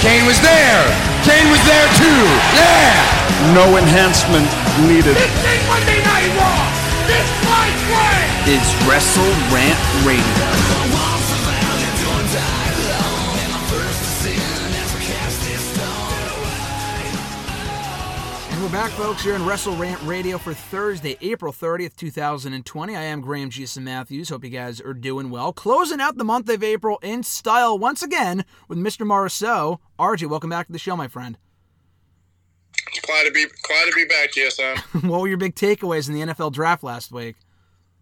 Kane was there. Kane was there too. Yeah. No enhancement needed. This ain't Monday Night Raw. This fight way is Wrestle Rant Radio. We're back, folks, here in Wrestle Rant Radio for Thursday, April 30th, 2020. I am Graham Jason Matthews. Hope you guys are doing well. Closing out the month of April in style once again with Mr. Marceau. RJ, welcome back to the show, my friend. Glad to be glad to be back, GSM. what were your big takeaways in the NFL draft last week?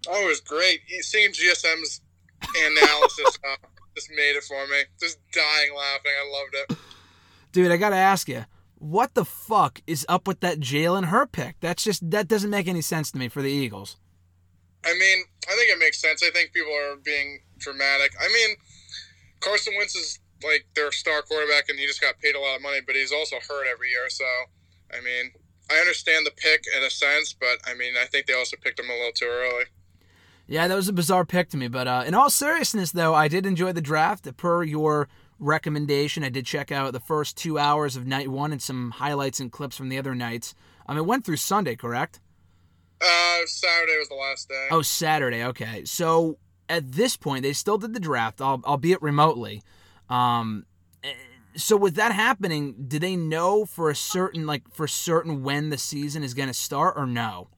Oh, it was great. Seeing GSM's analysis uh, just made it for me. Just dying laughing. I loved it. Dude, I gotta ask you what the fuck is up with that Jalen Hurts pick? That's just that doesn't make any sense to me for the Eagles. I mean, I think it makes sense. I think people are being dramatic. I mean, Carson Wentz is like their star quarterback, and he just got paid a lot of money, but he's also hurt every year. So, I mean, I understand the pick in a sense, but I mean, I think they also picked him a little too early. Yeah, that was a bizarre pick to me. But uh, in all seriousness, though, I did enjoy the draft per your recommendation. I did check out the first two hours of night one and some highlights and clips from the other nights. Um, it went through Sunday, correct? Uh, Saturday was the last day. Oh, Saturday. Okay. So at this point, they still did the draft, albeit remotely. Um, eh, so with that happening, do they know for a certain, like for certain, when the season is going to start, or no?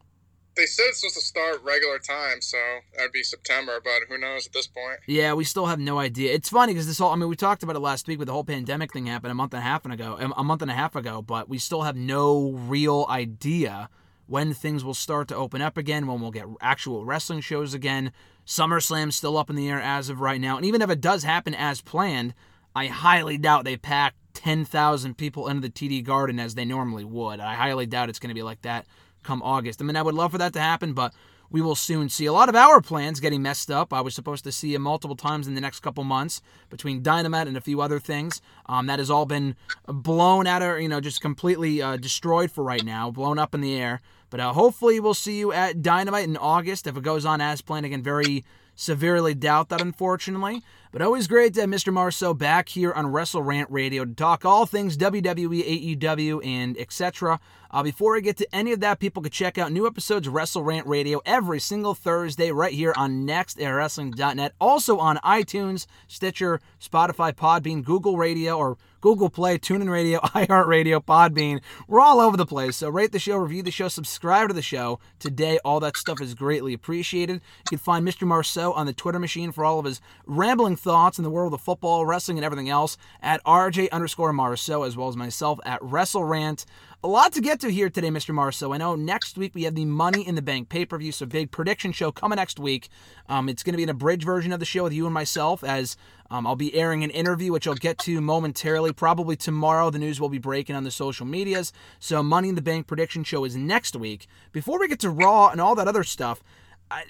They said it's supposed to start regular time, so that would be September, but who knows at this point? Yeah, we still have no idea. It's funny because this whole I mean, we talked about it last week with the whole pandemic thing happened a month and a half ago, um, a month and a half ago, but we still have no real idea when things will start to open up again, when we'll get actual wrestling shows again. SummerSlam's still up in the air as of right now, and even if it does happen as planned, I highly doubt they pack 10,000 people into the TD Garden as they normally would. I highly doubt it's going to be like that come August. I mean, I would love for that to happen, but we will soon see. A lot of our plans getting messed up. I was supposed to see him multiple times in the next couple months between Dynamite and a few other things. Um, that has all been blown out of, you know, just completely uh, destroyed for right now, blown up in the air. But uh, hopefully we'll see you at Dynamite in August if it goes on as planned. Again, very severely doubt that, unfortunately. But always great to have Mr. Marceau back here on Wrestle Rant Radio to talk all things WWE, AEW, and etc. Uh, before I get to any of that, people can check out new episodes of Wrestle Rant Radio every single Thursday right here on NextAirWrestling.net. Also on iTunes, Stitcher, Spotify, Podbean, Google Radio, or Google Play, TuneIn Radio, iHeartRadio, Podbean. We're all over the place. So rate the show, review the show, subscribe to the show. Today, all that stuff is greatly appreciated. You can find Mr. Marceau on the Twitter machine for all of his rambling thoughts in the world of football, wrestling, and everything else at RJ underscore Marceau, as well as myself at WrestleRant. A lot to get to here today, Mr. Marceau. I know next week we have the Money in the Bank pay per view, so big prediction show coming next week. Um, it's going to be an abridged version of the show with you and myself, as um, I'll be airing an interview, which I'll get to momentarily. Probably tomorrow, the news will be breaking on the social medias. So, Money in the Bank prediction show is next week. Before we get to Raw and all that other stuff,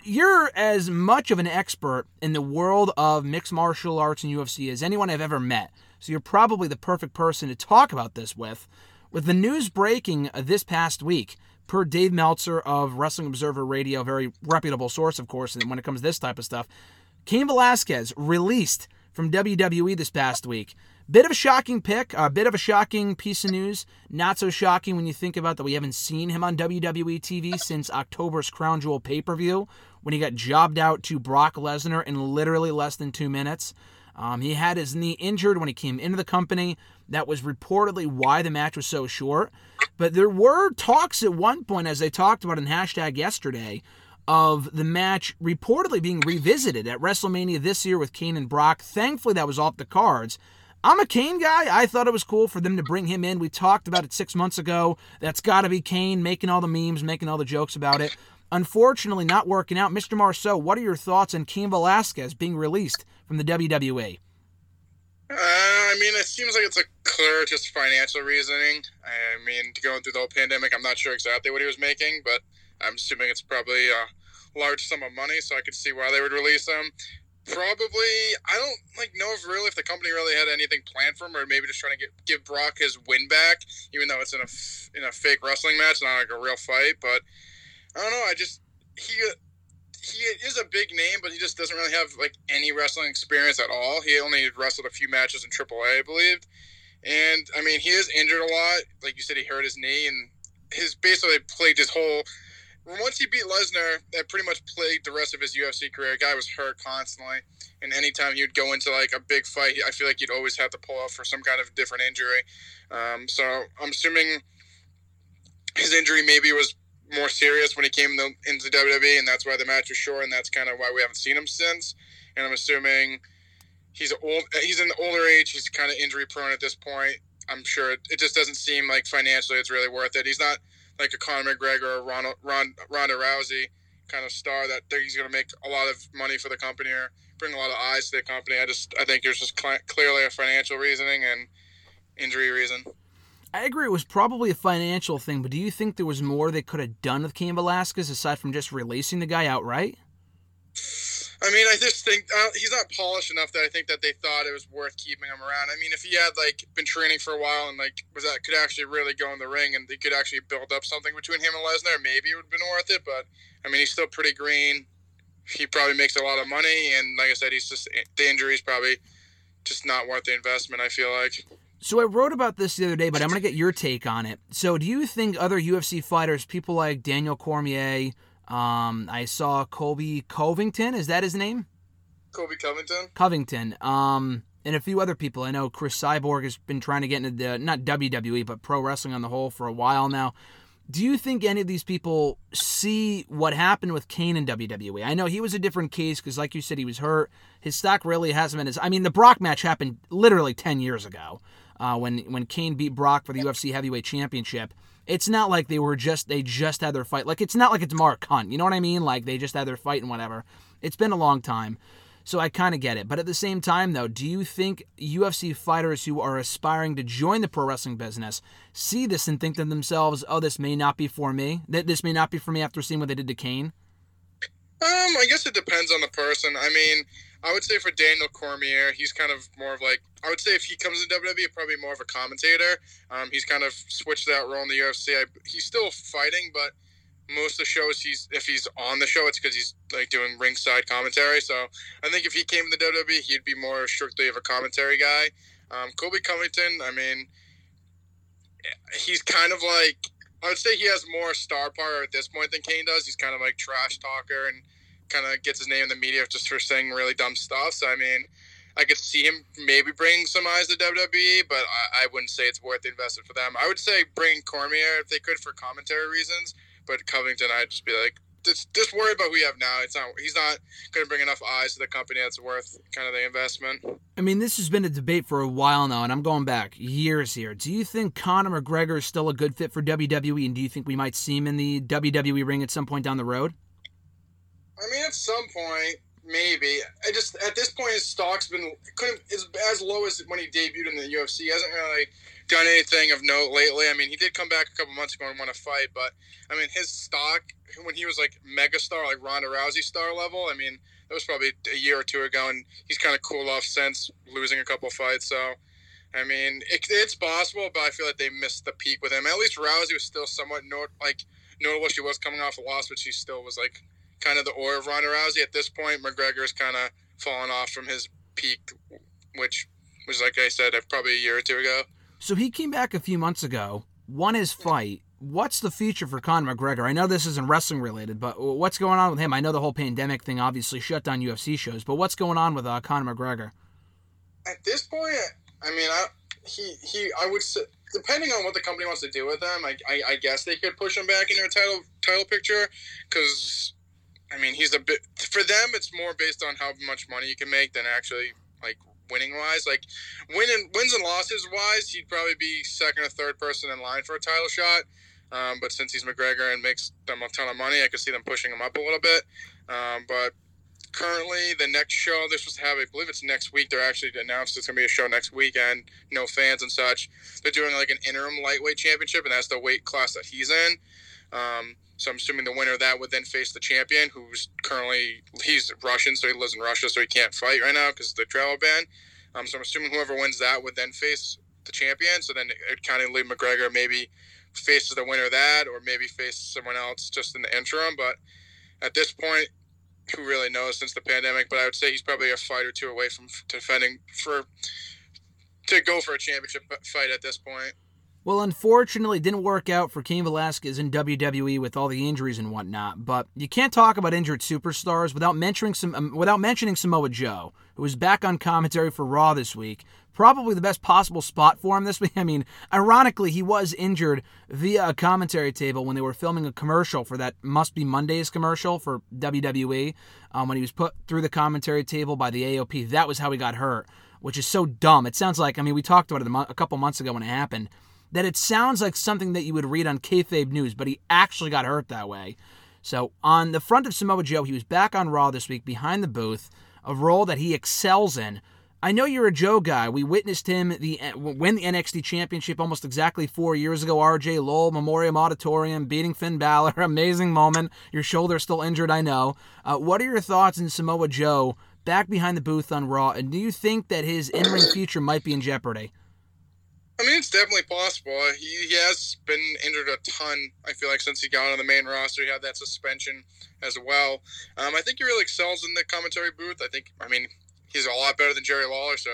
you're as much of an expert in the world of mixed martial arts and UFC as anyone I've ever met. So you're probably the perfect person to talk about this with. With the news breaking this past week, per Dave Meltzer of Wrestling Observer Radio, very reputable source, of course, when it comes to this type of stuff, Cain Velasquez released from WWE this past week. Bit of a shocking pick, a bit of a shocking piece of news. Not so shocking when you think about that we haven't seen him on WWE TV since October's Crown Jewel pay per view when he got jobbed out to Brock Lesnar in literally less than two minutes. Um, he had his knee injured when he came into the company. That was reportedly why the match was so short. But there were talks at one point, as they talked about in hashtag yesterday, of the match reportedly being revisited at WrestleMania this year with Cain and Brock. Thankfully, that was off the cards. I'm a Cain guy. I thought it was cool for them to bring him in. We talked about it six months ago. That's got to be Kane making all the memes, making all the jokes about it. Unfortunately, not working out. Mr. Marceau, what are your thoughts on Cain Velasquez being released from the WWE? Uh, I mean, it seems like it's a clear, just financial reasoning. I mean, going through the whole pandemic, I'm not sure exactly what he was making, but I'm assuming it's probably a large sum of money, so I could see why they would release him. Probably, I don't like know if really if the company really had anything planned for him, or maybe just trying to get give Brock his win back, even though it's in a in a fake wrestling match, not like a real fight. But I don't know. I just he he is a big name, but he just doesn't really have like any wrestling experience at all. He only wrestled a few matches in AAA, I believe. And I mean, he is injured a lot. Like you said, he hurt his knee, and his basically played his whole. Once he beat Lesnar, that pretty much plagued the rest of his UFC career. guy was hurt constantly, and anytime he would go into like a big fight, I feel like he'd always have to pull out for some kind of different injury. Um, so I'm assuming his injury maybe was more serious when he came into WWE, and that's why the match was short, and that's kind of why we haven't seen him since. And I'm assuming he's old. He's in the older age. He's kind of injury prone at this point. I'm sure it, it, just doesn't seem like financially it's really worth it. He's not like a Conor McGregor or Ronald, Ron, Ronda Rousey kind of star that he's going to make a lot of money for the company or bring a lot of eyes to the company. I just I think there's just clearly a financial reasoning and injury reason. I agree. It was probably a financial thing, but do you think there was more they could have done with Cain Velasquez aside from just releasing the guy outright? I mean, I just think uh, he's not polished enough that I think that they thought it was worth keeping him around. I mean, if he had like been training for a while and like was that could actually really go in the ring and they could actually build up something between him and Lesnar, maybe it would have been worth it. But I mean, he's still pretty green. He probably makes a lot of money, and like I said, he's just the injury is probably just not worth the investment. I feel like. So I wrote about this the other day, but I'm going to get your take on it. So do you think other UFC fighters, people like Daniel Cormier, um, I saw Colby Covington, is that his name? Colby Covington. Covington. Um, and a few other people. I know Cris Cyborg has been trying to get into the not WWE but pro wrestling on the whole for a while now. Do you think any of these people see what happened with Cain in WWE? I know he was a different case because, like you said, he was hurt. His stock really hasn't been as. I mean, the Brock match happened literally ten years ago uh, when when Cain beat Brock for the UFC Heavyweight Championship. It's not like they were just they just had their fight. Like it's not like it's Mark Hunt. You know what I mean? Like they just had their fight and whatever. It's been a long time. So I kind of get it. But at the same time, though, do you think UFC fighters who are aspiring to join the pro wrestling business see this and think to themselves, oh, this may not be for me? That This may not be for me after seeing what they did to Cain? Um, I guess it depends on the person. I mean, I would say for Daniel Cormier, he's kind of more of like I would say if he comes in WWE, probably more of a commentator. Um, he's kind of switched that role in the UFC. I, he's still fighting, but most of the shows he's if he's on the show, it's because he's like doing ringside commentary. So I think if he came in the WWE, he'd be more strictly of a commentary guy. Um, Colby Covington, I mean, he's kind of like I would say he has more star power at this point than Cain does. He's kind of like trash talker and kind of gets his name in the media just for saying really dumb stuff. So I mean, I could see him maybe bringing some eyes to WWE, but I, I wouldn't say it's worth the investment for them. I would say bring Cormier if they could for commentary reasons, but Covington, I'd just be like, just just worry about who you have now. It's not he's not going to bring enough eyes to the company that's worth kind of the investment. I mean, this has been a debate for a while now, and I'm going back years here. Do you think Conor McGregor is still a good fit for WWE, and do you think we might see him in the WWE ring at some point down the road? I mean, at some point, maybe. I just at this point, his stock's been couldn't is as low as when he debuted in the UFC. He hasn't really done anything of note lately. I mean, he did come back a couple months ago and won a fight, but I mean, his stock when he was like megastar, like Ronda Rousey star level. I mean, that was probably a year or two ago, and he's kind of cooled off since losing a couple fights. So. I mean, it, it's possible, but I feel like they missed the peak with him. At least Rousey was still somewhat not, like notable. She was coming off a loss, but she still was like kind of the aura of Ronda Rousey. At this point, McGregor's kind of fallen off from his peak, which was, like I said, probably a year or two ago. So he came back a few months ago, won his fight. What's the future for Conor McGregor? I know this isn't wrestling related, but what's going on with him? I know the whole pandemic thing obviously shut down UFC shows, but what's going on with uh, Conor McGregor? At this point, I mean, I, he he, I would say, depending on what the company wants to do with him, I, I, I guess they could push him back into a title title picture because I mean, he's a bit for them. It's more based on how much money you can make than actually like winning wise. Like winning wins and losses wise, he'd probably be second or third person in line for a title shot. Um, but since he's McGregor and makes them a ton of money, I could see them pushing him up a little bit. Um, but currently the next show they're supposed to have, I believe it's next week. They're actually announced it's gonna be a show next weekend. No fans and such. They're doing like an interim lightweight championship, and that's the weight class that he's in. Um, so I'm assuming the winner of that would then face the champion, who's currently he's Russian, so he lives in Russia, so he can't fight right now because of the travel ban. Um, so I'm assuming whoever wins that would then face the champion. So then it kind of Lee McGregor maybe faces the winner of that, or maybe faces someone else just in the interim. But at this point, who really knows since the pandemic? But I would say he's probably a fight or two away from defending for to go for a championship fight at this point. Well, unfortunately, it didn't work out for Cain Velasquez in WWE with all the injuries and whatnot. But you can't talk about injured superstars without mentioning some um, without mentioning Samoa Joe, who was back on commentary for Raw this week. Probably the best possible spot for him this week. I mean, ironically, he was injured via a commentary table when they were filming a commercial for that Must Be Mondays commercial for WWE. Um, when he was put through the commentary table by the AOP, that was how he got hurt, which is so dumb. It sounds like I mean we talked about it a couple months ago when it happened that it sounds like something that you would read on kayfabe news, but he actually got hurt that way. So on the front of Samoa Joe, he was back on Raw this week behind the booth, a role that he excels in. I know you're a Joe guy. We witnessed him the win the NXT Championship almost exactly four years ago. RJ Lowell Memorial Auditorium beating Finn Balor, amazing moment. Your shoulder's still injured, I know. Uh, what are your thoughts on Samoa Joe back behind the booth on Raw? And do you think that his in-ring future might be in jeopardy? I mean, it's definitely possible. He, he has been injured a ton. I feel like since he got on the main roster, he had that suspension as well. Um, I think he really excels in the commentary booth. I think, I mean, he's a lot better than Jerry Lawler, so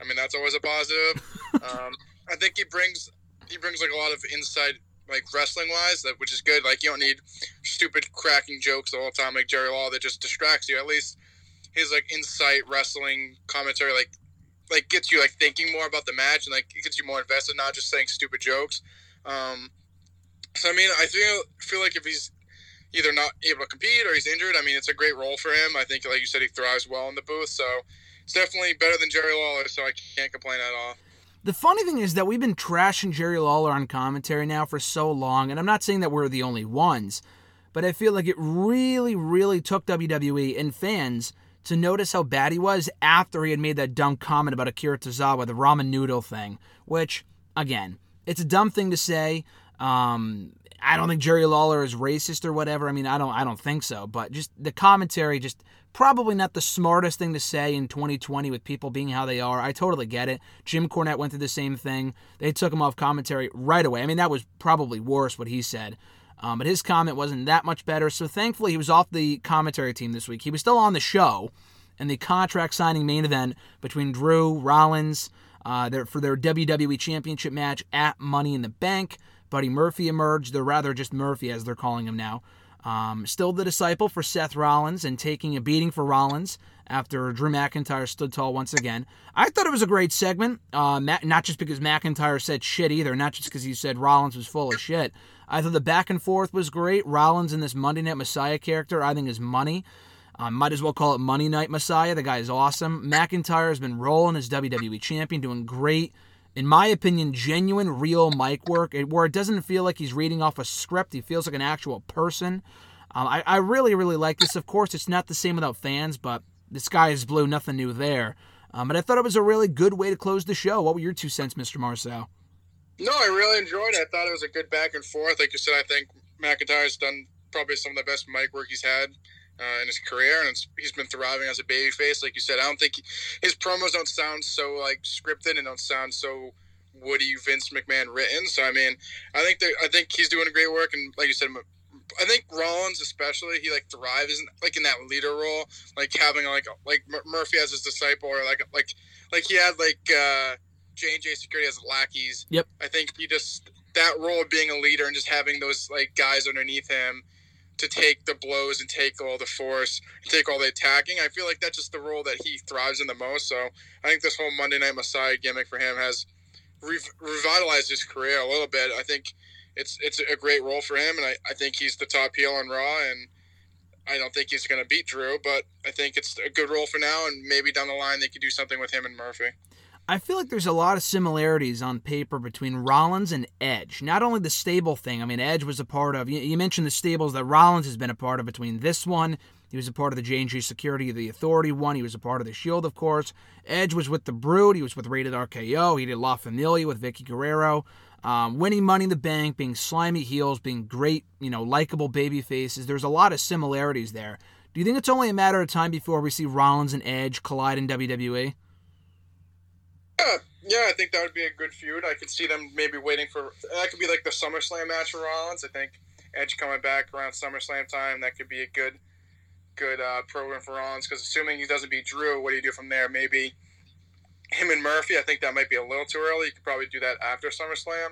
I mean that's always a positive. um, I think he brings he brings like a lot of insight, like wrestling wise, that which is good. Like you don't need stupid cracking jokes all the time like Jerry Lawler that just distracts you. At least his like insight wrestling commentary, like like gets you like thinking more about the match and like it gets you more invested, not just saying stupid jokes. Um, so I mean, I feel feel like if he's either not able to compete or he's injured, I mean, it's a great role for him. I think, like you said, he thrives well in the booth, so it's definitely better than Jerry Lawler. So I can't complain at all. The funny thing is that we've been trashing Jerry Lawler on commentary now for so long, and I'm not saying that we're the only ones, but I feel like it really, really took WWE and fans to notice how bad he was after he had made that dumb comment about Akira Tozawa, the ramen noodle thing, which, again, it's a dumb thing to say. Um, I don't think Jerry Lawler is racist or whatever. I mean, I don't I don't think so, but just the commentary just probably not the smartest thing to say in 2020 with people being how they are. I totally get it. Jim Cornette went through the same thing. They took him off commentary right away. I mean, that was probably worse what he said. Um, but his comment wasn't that much better. So thankfully, he was off the commentary team this week. He was still on the show in the contract signing main event between Drew Rollins uh, for their WWE Championship match at Money in the Bank. Buddy Murphy emerged, or rather just Murphy as they're calling him now. Um, still the disciple for Seth Rollins and taking a beating for Rollins after Drew McIntyre stood tall once again. I thought it was a great segment, uh, not just because McIntyre said shit either, not just because he said Rollins was full of shit. I thought the back and forth was great. Rollins in this Monday Night Messiah character, I think, is money. Uh, might as well call it Money Night Messiah. The guy is awesome. McIntyre has been rolling as WWE champion, doing great. In my opinion, genuine, real mic work, where it doesn't feel like he's reading off a script. He feels like an actual person. Um, I, I really, really like this. Of course, it's not the same without fans, but the sky is blue, nothing new there. Um, but I thought it was a really good way to close the show. What were your two cents, Mr. Marceau? No, I really enjoyed it. I thought it was a good back and forth. Like you said, I think McIntyre's done probably some of the best mic work he's had uh, in his career, and he's been thriving as a babyface. Like you said, I don't think he, his promos don't sound so like scripted and don't sound so Woody Vince McMahon written. So I mean, I think that I think he's doing great work, and like you said, I think Rollins especially he like thrives in, like in that leader role, like having like like Murphy as his disciple, or like like like he had like uh, J and J Security as lackeys. Yep. I think he just that role of being a leader and just having those like guys underneath him to take the blows and take all the force and take all the attacking. I feel like that's just the role that he thrives in the most. So I think this whole Monday Night Messiah gimmick for him has re- revitalized his career a little bit. I think it's it's a great role for him, and I, I think he's the top heel on Raw, and I don't think he's going to beat Drew, but I think it's a good role for now, and maybe down the line they could do something with him and Murphy. I feel like there's a lot of similarities on paper between Rollins and Edge. Not only the stable thing, I mean, Edge was a part of, you, mentioned the stables that Rollins has been a part of between this one He was a part of the J&J Security the Authority one. He was a part of the Shield, of course. Edge was with the Brood. He was with Rated RKO. He did La Familia with Vickie Guerrero. Um, winning Money in the Bank, being slimy heels, being great, you know, likable baby faces. There's a lot of similarities there. Do you think it's only a matter of time before we see Rollins and Edge collide in WWE? Yeah, yeah, I think that would be a good feud. I could see them maybe waiting for that could be like the SummerSlam match for Rollins. I think Edge coming back around SummerSlam time that could be a good, good uh, program for Rollins. Because assuming he doesn't beat Drew, what do you do from there? Maybe him and Murphy. I think that might be a little too early. You could probably do that after SummerSlam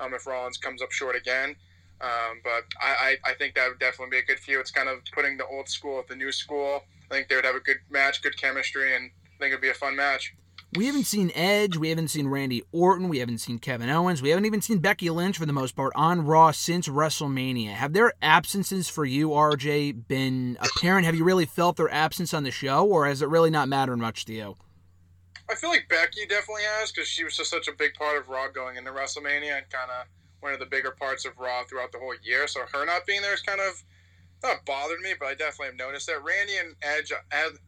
um, if Rollins comes up short again. Um, but I, I, I, think that would definitely be a good feud. It's kind of putting the old school with the new school. I think they would have a good match, good chemistry, and I think it'd be a fun match. We haven't seen Edge, we haven't seen Randy Orton, we haven't seen Kevin Owens, we haven't even seen Becky Lynch for the most part on Raw since WrestleMania. Have their absences for you, RJ, been apparent? Have you really felt their absence on the show, or has it really not mattered much to you? I feel like Becky definitely has because she was just such a big part of Raw going into WrestleMania and kind of one of the bigger parts of Raw throughout the whole year. So her not being there is kind of not bothered me, but I definitely have noticed that. Randy and Edge,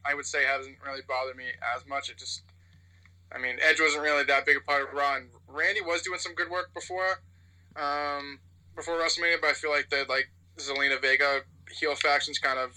I would say, hasn't really bothered me as much. It just I mean, Edge wasn't really that big a part of Raw, and Randy was doing some good work before, um, before WrestleMania. But I feel like the like Zelina Vega heel factions kind of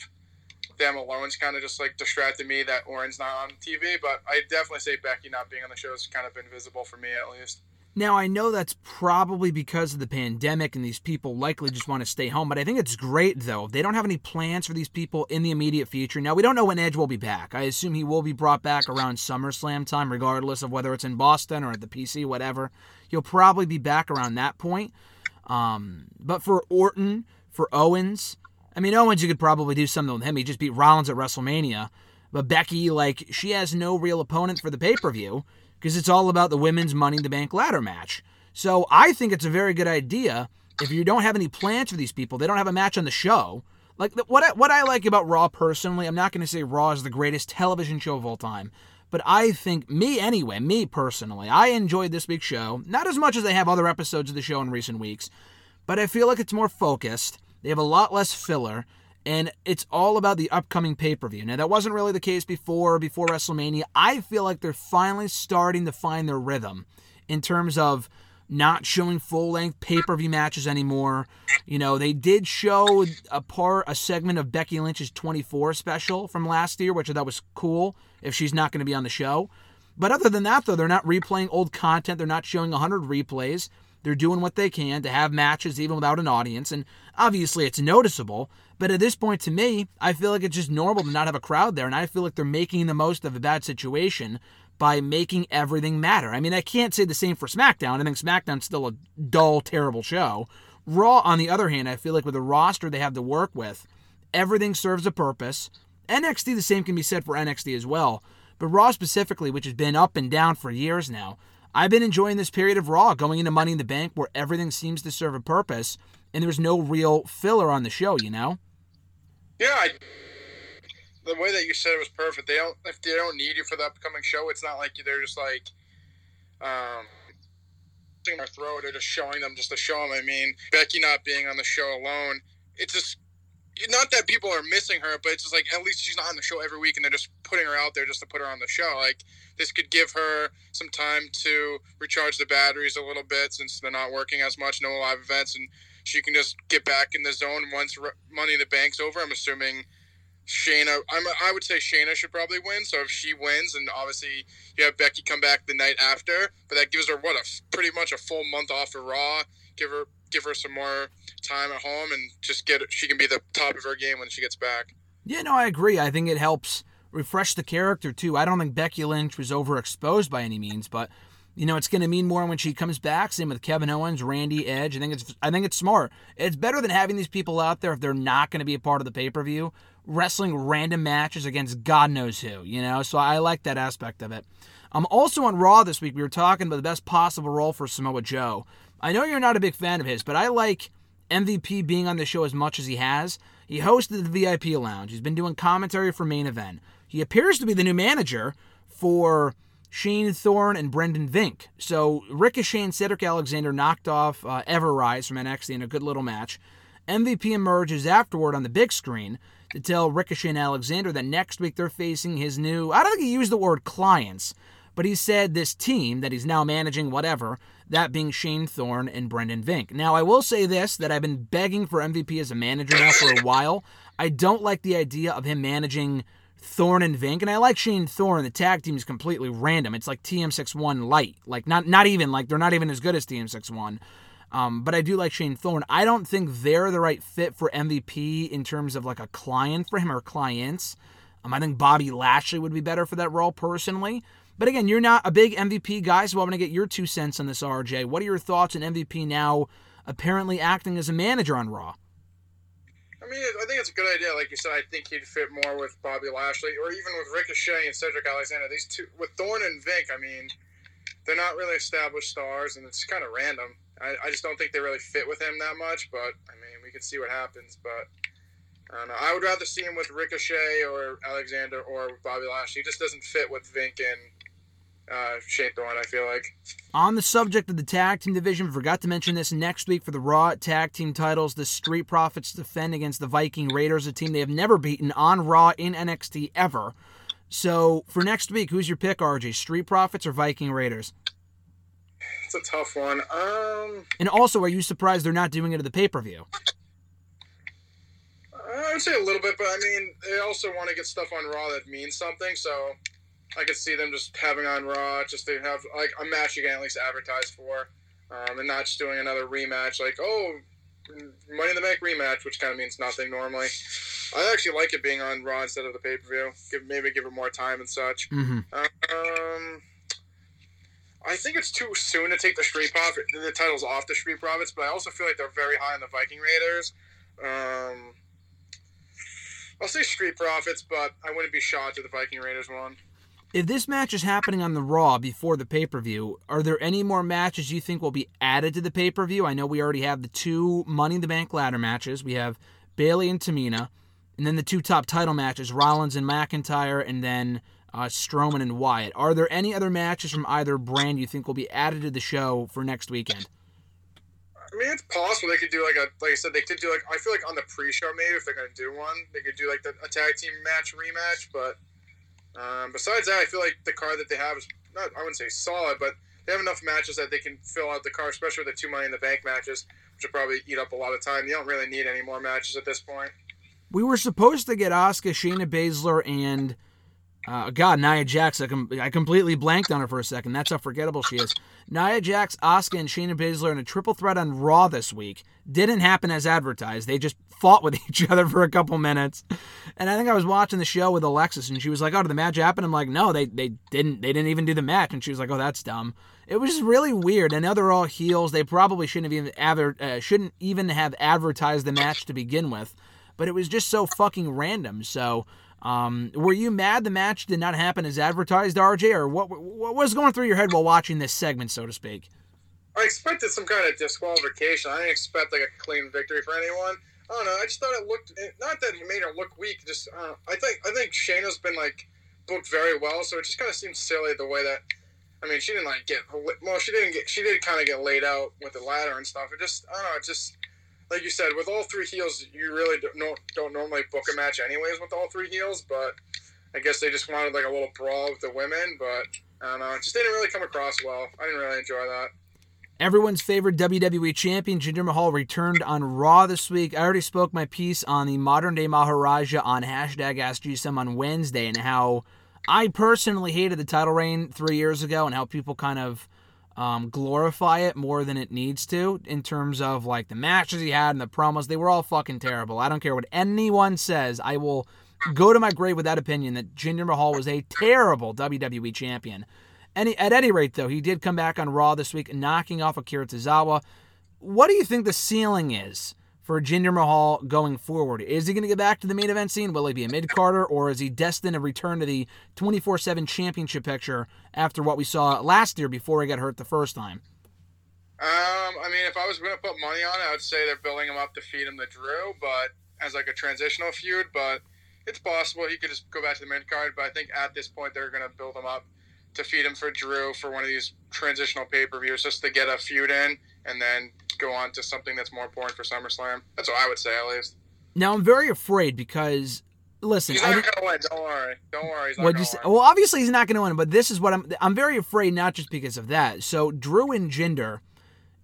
them alone's kind of just like distracted me that Orton's not on TV. But I definitely say Becky not being on the show has kind of been visible for me at least. Now, I know that's probably because of the pandemic and these people likely just want to stay home, but I think it's great, though. They don't have any plans for these people in the immediate future. Now, we don't know when Edge will be back. I assume he will be brought back around SummerSlam time, regardless of whether it's in Boston or at the PC, whatever. He'll probably be back around that point. Um, but for Orton, for Owens, I mean, Owens, you could probably do something with him. He just beat Rollins at WrestleMania. But Becky, like, she has no real opponent for the pay per view because it's all about the women's Money in the Bank ladder match. So I think it's a very good idea if you don't have any plans for these people, they don't have a match on the show. Like what I, what I like about Raw personally, I'm not going to say Raw is the greatest television show of all time, but I think me anyway, me personally, I enjoyed this week's show not as much as I have other episodes of the show in recent weeks, but I feel like it's more focused. They have a lot less filler and it's all about the upcoming pay per view. Now, that wasn't really the case before, before WrestleMania. I feel like they're finally starting to find their rhythm in terms of not showing full length pay per view matches anymore. You know, they did show a part, a segment of Becky Lynch's 24 special from last year, which I thought was cool if she's not going to be on the show. But other than that, though, they're not replaying old content. They're not showing 100 replays. They're doing what they can to have matches even without an audience. And obviously, it's noticeable. But at this point, to me, I feel like it's just normal to not have a crowd there. And I feel like they're making the most of a bad situation by making everything matter. I mean, I can't say the same for SmackDown. I think SmackDown's still a dull, terrible show. Raw, on the other hand, I feel like with the roster they have to work with, everything serves a purpose. NXT, the same can be said for NXT as well. But Raw specifically, which has been up and down for years now, I've been enjoying this period of Raw going into Money in the Bank where everything seems to serve a purpose and there's no real filler on the show, you know? Yeah, I, the way that you said it was perfect. They don't if they don't need you for the upcoming show, it's not like they're just like um their throat or just showing them just to show them. I mean, Becky not being on the show alone, it's just not that people are missing her, but it's just like at least she's not on the show every week, and they're just putting her out there just to put her on the show. Like this could give her some time to recharge the batteries a little bit since they're not working as much, no live events, and she can just get back in the zone once Money in the Bank's over. I'm assuming Shayna. I'm, I would say Shayna should probably win. So if she wins, and obviously you have Becky come back the night after, but that gives her what a pretty much a full month off of Raw. Give her give her some more time at home and just get she can be the top of her game when she gets back. Yeah, no, I agree. I think it helps refresh the character too. I don't think Becky Lynch was overexposed by any means, but you know, it's going to mean more when she comes back. Same with Kevin Owens, Randy Edge. I think it's I think it's smart. It's better than having these people out there if they're not going to be a part of the pay per view, wrestling random matches against God knows who. You know, so I like that aspect of it. I'm um, also on Raw this week. We were talking about the best possible role for Samoa Joe. I know you're not a big fan of his, but I like MVP being on the show as much as he has. He hosted the VIP Lounge. He's been doing commentary for main event. He appears to be the new manager for Shane Thorne and Brendan Vink. So Ricochet and Cedric Alexander knocked off uh, Ever-Rise from NXT in a good little match. MVP emerges afterward on the big screen to tell Ricochet and Alexander that next week they're facing his new, I don't think he used the word clients, but he said this team that he's now managing, whatever, that being Shane Thorne and Brendan Vink. Now, I will say this that I've been begging for MVP as a manager now for a while. I don't like the idea of him managing Thorne and Vink, and I like Shane Thorne. The tag team is completely random. It's like TM61 light, like not not even like they're not even as good as TM61. Um, but I do like Shane Thorne. I don't think they're the right fit for MVP in terms of like a client for him or clients. Um, I think Bobby Lashley would be better for that role personally. But again, you're not a big MVP guy, so I'm going to get your two cents on this, RJ. What are your thoughts on MVP now apparently acting as a manager on Raw? I mean, I think it's a good idea. Like you said, I think he'd fit more with Bobby Lashley or even with Ricochet and Cedric Alexander. These two, with Thorne and Vink, I mean, they're not really established stars, and it's kind of random. I, I just don't think they really fit with him that much. But I mean, we can see what happens. But I don't know. I would rather see him with Ricochet or Alexander or Bobby Lashley. He just doesn't fit with Vink and uh, Shane Thorne, I feel like. On the subject of the tag team division, forgot to mention this next week for the Raw tag team titles. The Street Profits defend against the Viking Raiders, a team they have never beaten on Raw in NXT ever. So for next week, who's your pick, RJ? Street Profits or Viking Raiders? It's a tough one. Um, and also, are you surprised they're not doing it at the pay per view? I would say a little bit, but I mean, they also want to get stuff on Raw that means something. So I could see them just having on Raw, just to have like a match you can at least advertise for, um, and not just doing another rematch like oh, Money in the Bank rematch, which kind of means nothing normally. I actually like it being on Raw instead of the pay per view. Give maybe give it more time and such. Mm-hmm. Um, I think it's too soon to take the Street Profit the titles off the Street Profits, but I also feel like they're very high on the Viking Raiders. Um, I'll say Street Profits, but I wouldn't be shocked if the Viking Raiders won. If this match is happening on the Raw before the pay per view, are there any more matches you think will be added to the pay per view? I know we already have the two Money in the Bank ladder matches. We have Bayley and Tamina, and then the two top title matches, Rollins and McIntyre, and then uh, Strowman and Wyatt. Are there any other matches from either brand you think will be added to the show for next weekend? I mean, it's possible they could do like a like I said they could do like I feel like on the pre-show maybe if they're gonna do one they could do like the, a tag team match rematch. But um, besides that, I feel like the car that they have is not I wouldn't say solid, but they have enough matches that they can fill out the car, especially with the two Money in the Bank matches, which will probably eat up a lot of time. You don't really need any more matches at this point. We were supposed to get Asuka, Shayna Baszler, and uh, God, Nia Jax, I, com- I completely blanked on her for a second. That's how forgettable she is. Nia Jax, Asuka, and Shayna Baszler in a triple threat on Raw this week. Didn't happen as advertised. They just fought with each other for a couple minutes. And I think I was watching the show with Alexis, and she was like, "Oh, did the match happen?" I'm like, "No, they they didn't. They didn't even do the match." And she was like, "Oh, that's dumb." It was just really weird. I know they're all heels. They probably shouldn't have even adver- uh, shouldn't even have advertised the match to begin with. But it was just so fucking random. So um, were you mad the match did not happen as advertised, RJ, or what? What was going through your head while watching this segment, so to speak? I expected some kind of disqualification. I didn't expect like a clean victory for anyone. I don't know. I just thought it looked not that it made her look weak. Just uh, I think I think Shayna's been like booked very well, so it just kind of seems silly the way that. I mean, she didn't like get well. She didn't get. She did kind of get laid out with the ladder and stuff. It just I don't know. It just like you said, with all three heels, you really don't, don't normally book a match anyways with all three heels. But I guess they just wanted like a little brawl with the women. But I don't know, it just didn't really come across well. I didn't really enjoy that. Everyone's favorite WWE champion Jinder Mahal returned on Raw this week. I already spoke my piece on the modern day Maharaja on hashtag AskGSM on Wednesday and how I personally hated the title reign three years ago and how people kind of um, glorify it more than it needs to in terms of like the matches he had and the promos. They were all fucking terrible. I don't care what anyone says. I will go to my grave with that opinion that Jinder Mahal was a terrible WWE champion. Any, at any rate, though, he did come back on Raw this week, knocking off Akira Tozawa. What do you think the ceiling is for Jinder Mahal going forward? Is he going to get back to the main event scene? Will he be a mid carder, or is he destined to return to the 24 7 championship picture after what we saw last year before he got hurt the first time? Um, I mean, if I was going to put money on it, I would say they're building him up to feed him the Drew, but as like a transitional feud. But it's possible he could just go back to the mid card. But I think at this point they're going to build him up to feed him for Drew for one of these transitional pay per views, just to get a feud in, and then go on to something that's more important for SummerSlam. That's what I would say, at least. Now I'm very afraid because listen, He's not think- gonna win. Don't worry. Don't worry. What'd you say? win. Well, obviously he's not going to win, but this is what I'm. I'm very afraid, not just because of that. So Drew and Jinder,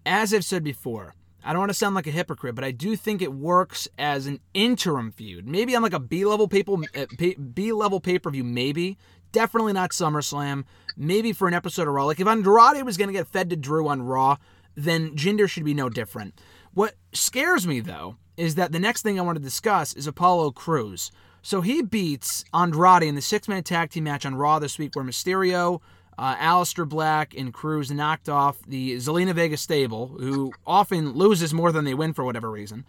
as I've said before, I don't want to sound like a hypocrite, but I do think it works as an interim feud. Maybe on like a B level people, eh, B level pay per view. Maybe, definitely not SummerSlam. Maybe for an episode of Raw. Like if Andrade was going to get fed to Drew on Raw, then Jinder should be no different. What scares me though is that the next thing I want to discuss is Apollo Crews. So he beats Andrade in the six man tag team match on Raw this week, where Mysterio, uh, Aleister Black, and Crews knocked off the Zelina Vega stable, who often loses more than they win for whatever reason.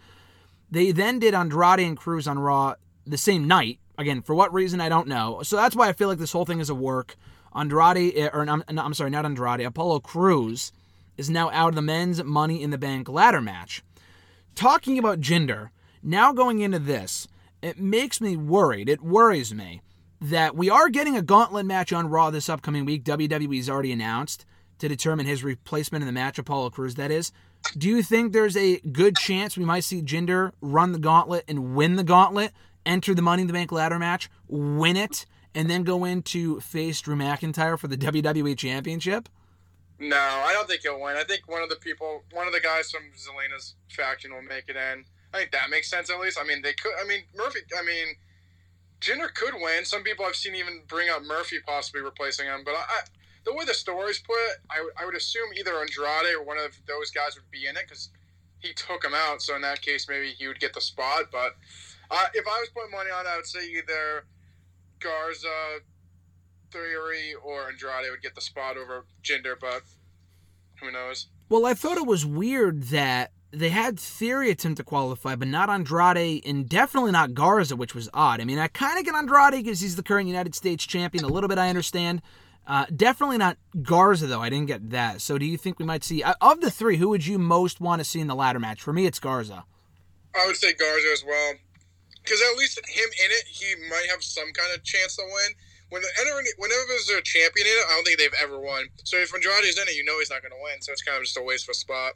They then did Andrade and Crews on Raw the same night. Again, for what reason, I don't know. So that's why I feel like this whole thing is a work. Andrade, or I'm, I'm sorry, not Andrade, Apollo Crews is now out of the men's Money in the Bank ladder match. Talking about Jinder, now going into this, it makes me worried. It worries me that we are getting a gauntlet match on Raw this upcoming week. WWE's already announced to determine his replacement in the match, Apollo Crews, that is. Do you think there's a good chance we might see Jinder run the gauntlet and win the gauntlet, enter the Money in the Bank ladder match, win it, and then go in to face Drew McIntyre for the WWE Championship? No, I don't think he'll win. I think one of the people, one of the guys from Zelina's faction will make it in. I think that makes sense at least. I mean, they could. I mean, Murphy. I mean, Jinder could win. Some people I've seen even bring up Murphy possibly replacing him. But I, the way the stories put I, I would assume either Andrade or one of those guys would be in it because he took him out. So in that case, maybe he would get the spot. But uh, if I was putting money on, it, I would say either Garza, Theory, or Andrade would get the spot over Jinder. But who knows? Well, I thought it was weird that they had Theory attempt to qualify, but not Andrade and definitely not Garza, which was odd. I mean, I kind of get Andrade because he's the current United States champion. A little bit I understand. Uh, definitely not Garza, though. I didn't get that. So do you think we might see, uh, of the three, who would you most want to see in the ladder match? For me, it's Garza. I would say Garza as well, because at least him in it, he might have some kind of chance to win. When whenever there's a champion in it, I don't think they've ever won. So if Andrade's in it, you know he's not going to win. So it's kind of just a waste of a spot.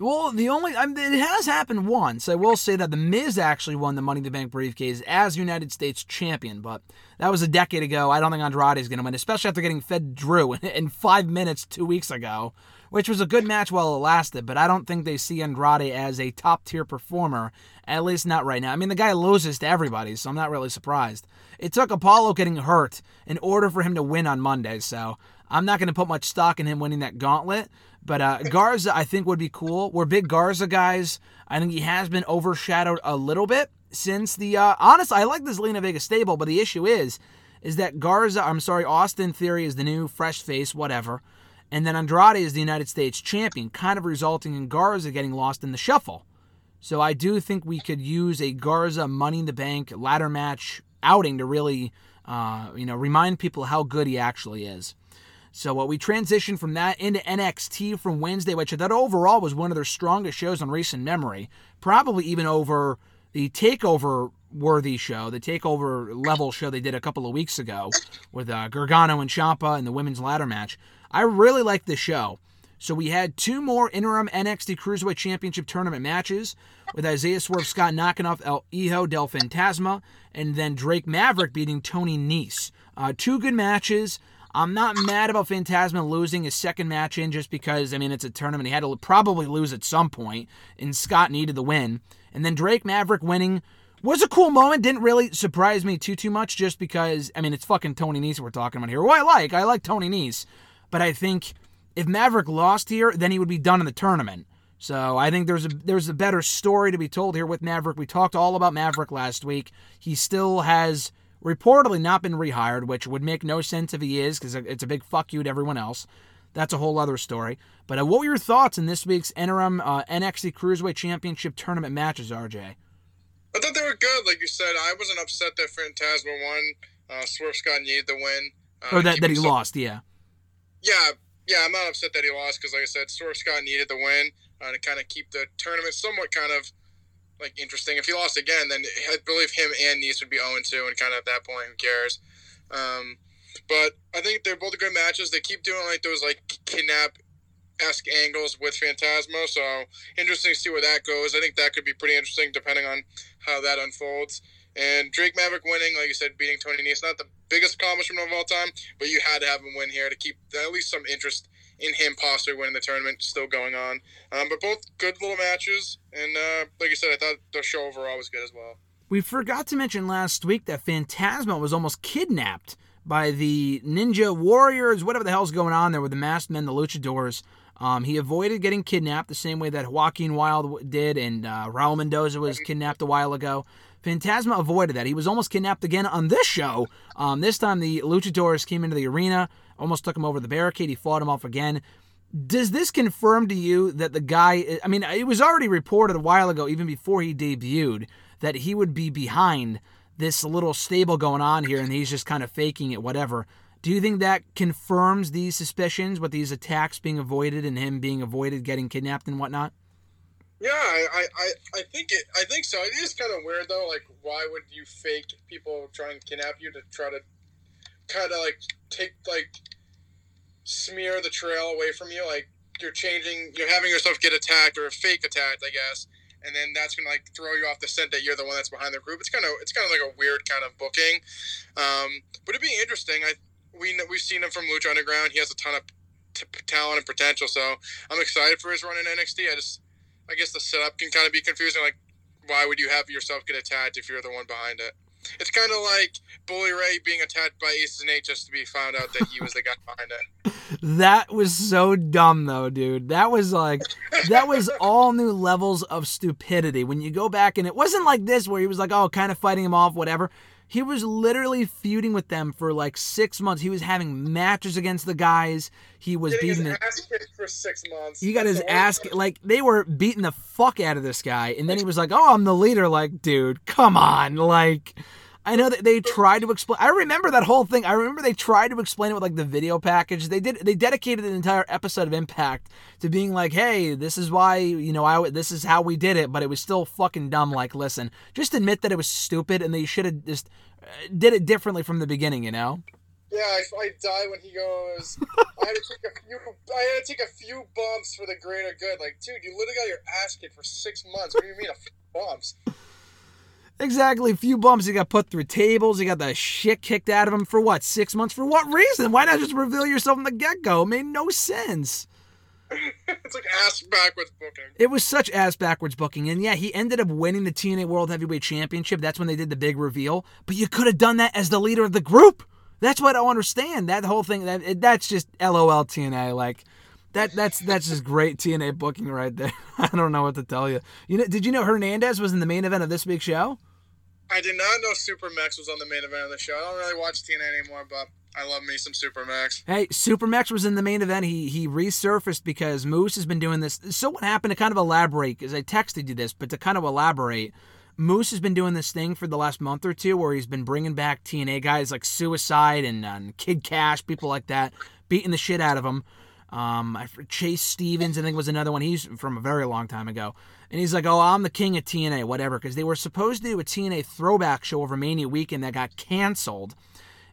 Well, the only I mean, it has happened once. I will say that the Miz actually won the Money in the Bank briefcase as United States champion, but that was a decade ago. I don't think Andrade is going to win, especially after getting fed Drew in five minutes two weeks ago, which was a good match while it lasted. But I don't think they see Andrade as a top tier performer, at least not right now. I mean, the guy loses to everybody, so I'm not really surprised. It took Apollo getting hurt in order for him to win on Monday, so I'm not going to put much stock in him winning that gauntlet. But uh, Garza, I think, would be cool. We're big Garza guys. I think he has been overshadowed a little bit since the. Uh, honestly, I like this Lena Vega stable, but the issue is, is that Garza. I'm sorry, Austin Theory is the new fresh face, whatever, and then Andrade is the United States champion, kind of resulting in Garza getting lost in the shuffle. So I do think we could use a Garza Money in the Bank ladder match outing to really, uh, you know, remind people how good he actually is. So uh, we transitioned from that into NXT from Wednesday, which I thought overall was one of their strongest shows on recent memory. Probably even over the Takeover worthy show, the Takeover level show they did a couple of weeks ago with uh, Gargano and Ciampa in the women's ladder match. I really liked the show. So we had two more interim NXT Cruiserweight Championship tournament matches with Isaiah Swerve Scott knocking off El Hijo del Fantasma and then Drake Maverick beating Tony Nese. Uh, two good matches. I'm not mad about Fantasma losing his second match in just because, I mean, it's a tournament. He had to probably lose at some point, and Scott needed the win. And then Drake Maverick winning was a cool moment. Didn't really surprise me too, too much just because, I mean, it's fucking Tony Nese we're talking about here. Well, I like. I like Tony Nese. But I think if Maverick lost here, then he would be done in the tournament. So I think there's a there's a better story to be told here with Maverick. We talked all about Maverick last week. He still has reportedly not been rehired, which would make no sense if he is, because it's a big fuck you to everyone else. That's a whole other story. But uh, what were your thoughts in this week's interim uh, NXT Cruiserweight Championship tournament matches, RJ? I thought they were good. Like you said, I wasn't upset that Fantasma won. Uh, Swerve Scott needed the win. Uh, or that, that he keeping lost, yeah. Yeah, yeah, I'm not upset that he lost because, like I said, Swerve Scott needed the win uh, to kind of keep the tournament somewhat kind of like interesting. If he lost again, then I believe him and Nese would be 0 2, and kind of at that point, who cares? Um, but I think they're both good matches. They keep doing like those like kidnap esque angles with Phantasmo. So interesting to see where that goes. I think that could be pretty interesting depending on how that unfolds. And Drake Maverick winning, like you said, beating Tony Nese, not the biggest accomplishment of all time, but you had to have him win here to keep at least some interest in him possibly winning the tournament still going on. Um, but both good little matches, and uh, like I said, I thought the show overall was good as well. We forgot to mention last week that Phantasmo was almost kidnapped by the Ninja Warriors, whatever the hell's going on there with the masked men, the luchadors. Um, he avoided getting kidnapped the same way that Joaquin Wilde did, and uh, Raul Mendoza was kidnapped a while ago. Fantasma avoided that. He was almost kidnapped again on this show. Um, this time the luchadors came into the arena, almost took him over the barricade. He fought him off again. Does this confirm to you that the guy? I mean, it was already reported a while ago, even before he debuted, that he would be behind this little stable going on here, and he's just kind of faking it, whatever. Do you think that confirms these suspicions with these attacks being avoided and him being avoided getting kidnapped and whatnot? Yeah, I, I, I think it. I think so. It is kind of weird though. Like, why would you fake people trying to kidnap you to try to kind of like take like smear the trail away from you? Like you're changing, you're having yourself get attacked or fake attacked, I guess, and then that's gonna like throw you off the scent that you're the one that's behind the group. It's kind of it's kind of like a weird kind of booking. Um, but it'd be interesting. I we we've seen him from Lucha Underground. He has a ton of t- talent and potential. So I'm excited for his run in NXT. I just I guess the setup can kind of be confusing. Like, why would you have yourself get attacked if you're the one behind it? It's kind of like Bully Ray being attacked by Aces and Eight just to be found out that he was the guy behind it. That was so dumb, though, dude. That was like, that was all new levels of stupidity. When you go back and it wasn't like this where he was like, oh, kind of fighting him off, whatever. He was literally feuding with them for like six months. He was having matches against the guys. He was Getting his beating the, ass kicked for six months. he got That's his ass like they were beating the fuck out of this guy, and then he was like, "Oh, I'm the leader." Like, dude, come on, like. I know that they tried to explain. I remember that whole thing. I remember they tried to explain it with like the video package. They did. They dedicated an entire episode of Impact to being like, "Hey, this is why you know I. This is how we did it." But it was still fucking dumb. Like, listen, just admit that it was stupid, and they should have just uh, did it differently from the beginning. You know? Yeah, I, I die when he goes. I had to take a few. I had to take a few bumps for the greater good. Like, dude, you literally got your ass kicked for six months. What do you mean a few bumps? Exactly. A few bumps. He got put through tables. He got the shit kicked out of him for what? Six months? For what reason? Why not just reveal yourself from the get go? It made no sense. it's like ass backwards booking. It was such ass backwards booking. And yeah, he ended up winning the TNA World Heavyweight Championship. That's when they did the big reveal. But you could have done that as the leader of the group. That's what I don't understand. That whole thing. That that's just LOL TNA. Like that. That's that's just great TNA booking right there. I don't know what to tell you. You know? Did you know Hernandez was in the main event of this big show? I did not know SuperMex was on the main event of the show. I don't really watch TNA anymore, but I love me some SuperMex. Hey, SuperMex was in the main event. He he resurfaced because Moose has been doing this. So what happened to kind of elaborate? Because I texted you this, but to kind of elaborate, Moose has been doing this thing for the last month or two where he's been bringing back TNA guys like Suicide and, uh, and Kid Kash, people like that, beating the shit out of them. Um, Chase Stevens, I think, was another one. He's from a very long time ago. And he's like, oh, I'm the king of TNA, whatever. Because they were supposed to do a TNA throwback show over Mania weekend that got canceled.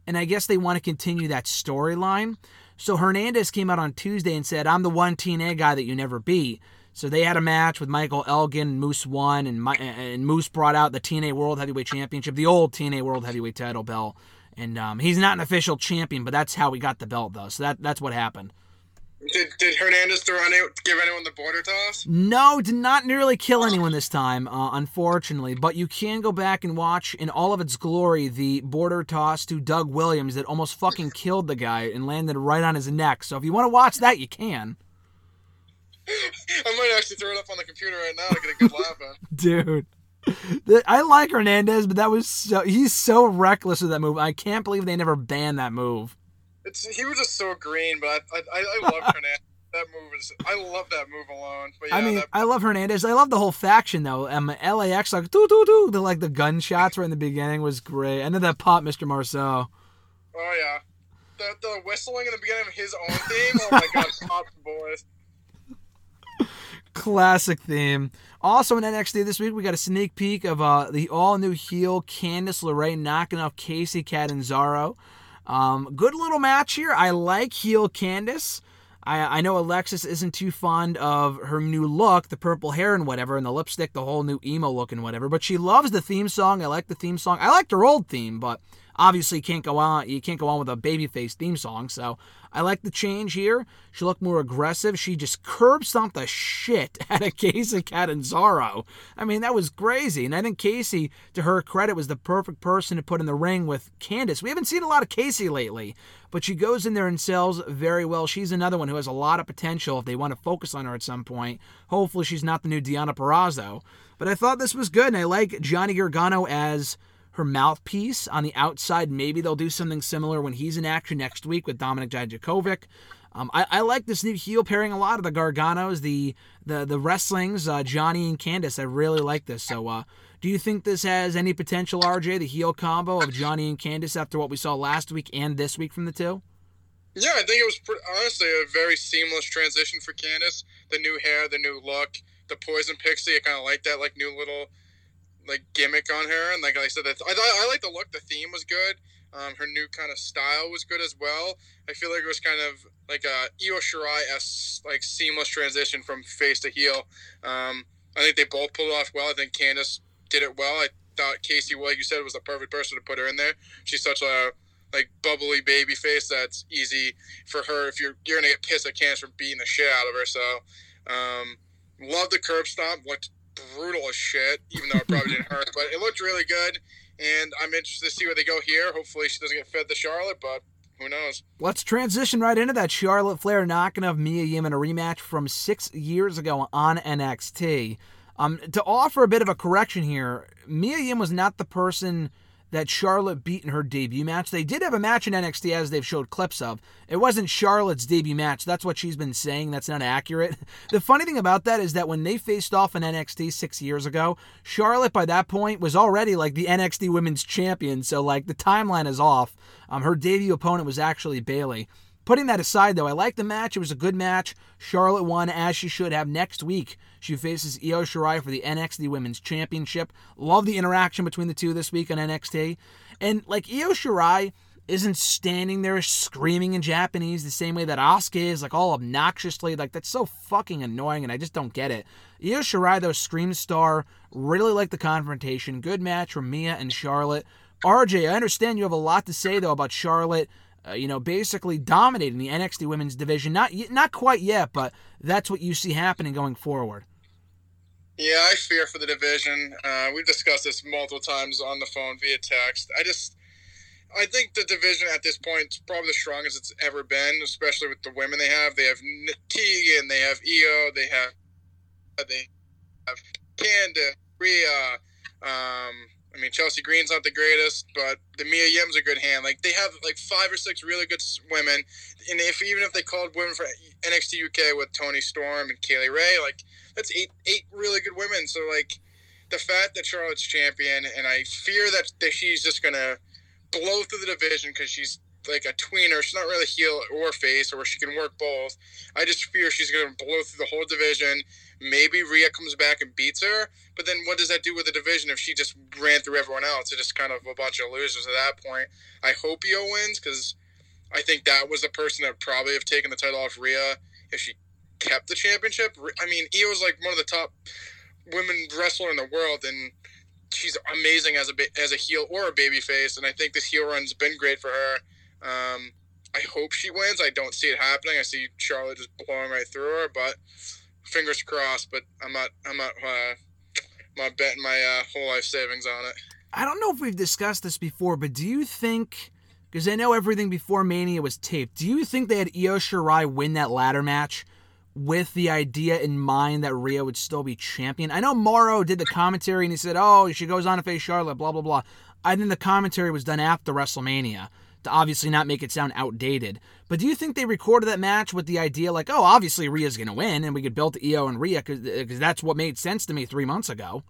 And I guess they want to continue that storyline. So Hernandez came out on Tuesday and said, I'm the one TNA guy that you never beat. So they had a match with Michael Elgin, Moose won, and, Mi- and Moose brought out the TNA World Heavyweight Championship, the old TNA World Heavyweight title belt. And um, he's not an official champion, but that's how he got the belt, though. So that, that's what happened. Did, did Hernandez throw any, give anyone the border toss? No, did not nearly kill anyone this time, uh, unfortunately. But you can go back and watch in all of its glory the border toss to Doug Williams that almost fucking killed the guy and landed right on his neck. So if you want to watch that, you can. I might actually throw it up on the computer right now to get a good laugh in. Dude. I like Hernandez, but that was so he's so reckless with that move. I can't believe they never banned that move. It's he was just so green, but I I, I love Hernandez. That move is I love that move alone. But yeah, I mean, that, I love Hernandez. I love the whole faction though. Um, LAX like doo doo doo. The like the gunshots right in the beginning was great. And then that pop, Mr. Marceau. oh yeah, the the whistling in the beginning of his own theme. Oh my god, pop boys. Classic theme. Also in NXT this week, we got a sneak peek of uh, the all new heel Candice LeRae knocking off Kacy Catanzaro. Um, good little match here. I like heel Candice. I, I know Alexis isn't too fond of her new look, the purple hair and whatever, and the lipstick, the whole new emo look and whatever. But she loves the theme song. I like the theme song. I liked her old theme, but obviously can't go on. You can't go on with a babyface theme song. So I like the change here. She looked more aggressive. She just curb stomped the shit out of Kacy Catanzaro. I mean, that was crazy. And I think Kacy, to her credit, was the perfect person to put in the ring with Candice. We haven't seen a lot of Kacy lately, but she goes in there and sells very well. She's another one who has a lot of potential if they want to focus on her at some point. Hopefully, she's not the new Deonna Purrazzo. But I thought this was good, and I like Johnny Gargano as her mouthpiece on the outside. Maybe they'll do something similar when he's in action next week with Dominik Dijakovic. Um, I, I, like this new heel pairing a lot of the Garganos, the the the wrestlings, uh, Johnny and Candice. I really like this. So, uh, do you think this has any potential, RJ, the heel combo of Johnny and Candice after what we saw last week and this week from the two? Yeah, I think it was honestly a very seamless transition for Candice. The new hair, the new look, the poison pixie. I kind of like that, like new little like gimmick on her, and like I said, I thought I like the look. The theme was good. Um, her new kind of style was good as well. I feel like it was kind of like a Io Shirai s like seamless transition from face to heel. Um, I think they both pulled off well. I think Candice did it well. I thought Kacy, like you said, was the perfect person to put her in there. She's such a like bubbly baby face that's easy for her if you're you're gonna get pissed at Candice for beating the shit out of her. So um, love the curb stomp. Looked brutal as shit, even though it probably didn't hurt. But it looked really good, and I'm interested to see where they go here. Hopefully, she doesn't get fed to Charlotte, but who knows? Let's transition right into that. Charlotte Flair knocking off Mia Yim in a rematch from six years ago on NXT. Um, to offer a bit of a correction here, Mia Yim was not the person that Charlotte beat in her debut match. They did have a match in NXT as they've showed clips of. It wasn't Charlotte's debut match. That's what she's been saying. That's not accurate. The funny thing about that is that when they faced off in NXT six years ago, Charlotte by that point was already like the NXT Women's Champion. So like the timeline is off. Um, her debut opponent was actually Bayley. Putting that aside, though, I like the match. It was a good match. Charlotte won as she should have next week. She faces Io Shirai for the NXT Women's Championship. Love the interaction between the two this week on NXT. And like Io Shirai isn't standing there screaming in Japanese the same way that Asuka is, like all obnoxiously. Like that's so fucking annoying, and I just don't get it. Io Shirai, though, scream star. Really like the confrontation. Good match from Mia and Charlotte. RJ, I understand you have a lot to say though about Charlotte uh, you know, basically dominating the NXT Women's Division. Not not quite yet, but that's what you see happening going forward. Yeah, I fear for the division. Uh, we've discussed this multiple times on the phone via text. I just, I think the division at this point is probably the strongest it's ever been, especially with the women they have. They have Tegan, they have Io, they have they have Candice, Rhea. Um, I mean, Chelsea Green's not the greatest, but the Mia Yim's a good hand. Like they have like five or six really good women, and if even if they called women for NXT UK with Toni Storm and Kay Lee Ray, like that's eight eight really good women. So like the fact that Charlotte's champion, and I fear that, that she's just gonna blow through the division because she's like a tweener. She's not really heel or face, or she can work both. I just fear she's gonna blow through the whole division Maybe Rhea comes back and beats her, but then what does that do with the division if she just ran through everyone else? It's just kind of a bunch of losers at that point. I hope Io wins because I think that was the person that would probably have taken the title off Rhea if she kept the championship. I mean, Io's like one of the top women wrestler in the world, and she's amazing as a as a heel or a baby face. And I think this heel run's been great for her. Um, I hope she wins. I don't see it happening. I see Charlotte just blowing right through her, but fingers crossed. But I'm not. I'm not. Uh, I'm not betting my uh, whole life savings on it. I don't know if we've discussed this before, but do you think? Because I know everything before Mania was taped. Do you think they had Io Shirai win that ladder match with the idea in mind that Rhea would still be champion? I know Mauro did the commentary and he said, "Oh, she goes on to face Charlotte." Blah blah blah. I think the commentary was done after WrestleMania to obviously not make it sound outdated. But do you think they recorded that match with the idea like, oh, obviously Rhea's going to win and we could build Io and Rhea because that's what made sense to me three months ago?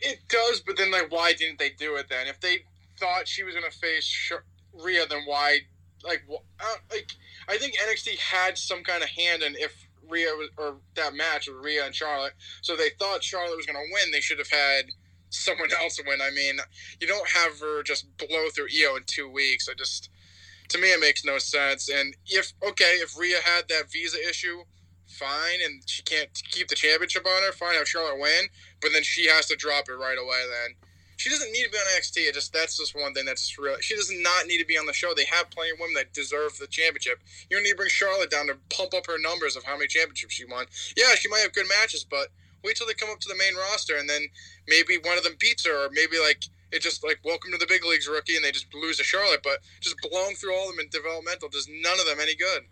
It does, but then like, why didn't they do it then? If they thought she was going to face Rhea, then why? Like, uh, like I think NXT had some kind of hand in if Rhea was, or that match with Rhea and Charlotte. So they thought Charlotte was going to win. They should have had someone else win. I mean, you don't have her just blow through Io in two weeks. I just to me, it makes no sense. And if okay, if Rhea had that visa issue, fine, and she can't keep the championship on her, fine, have Charlotte win, but then she has to drop it right away. Then she doesn't need to be on NXT. It just that's just one thing that's just real. She does not need to be on the show. They have plenty of women that deserve the championship. You don't need to bring Charlotte down to pump up her numbers of how many championships she won. Yeah, she might have good matches, but wait till they come up to the main roster and then maybe one of them beats her, or maybe like it just like welcome to the big leagues rookie and they just lose to Charlotte. But just blown through all of them in developmental does none of them any good.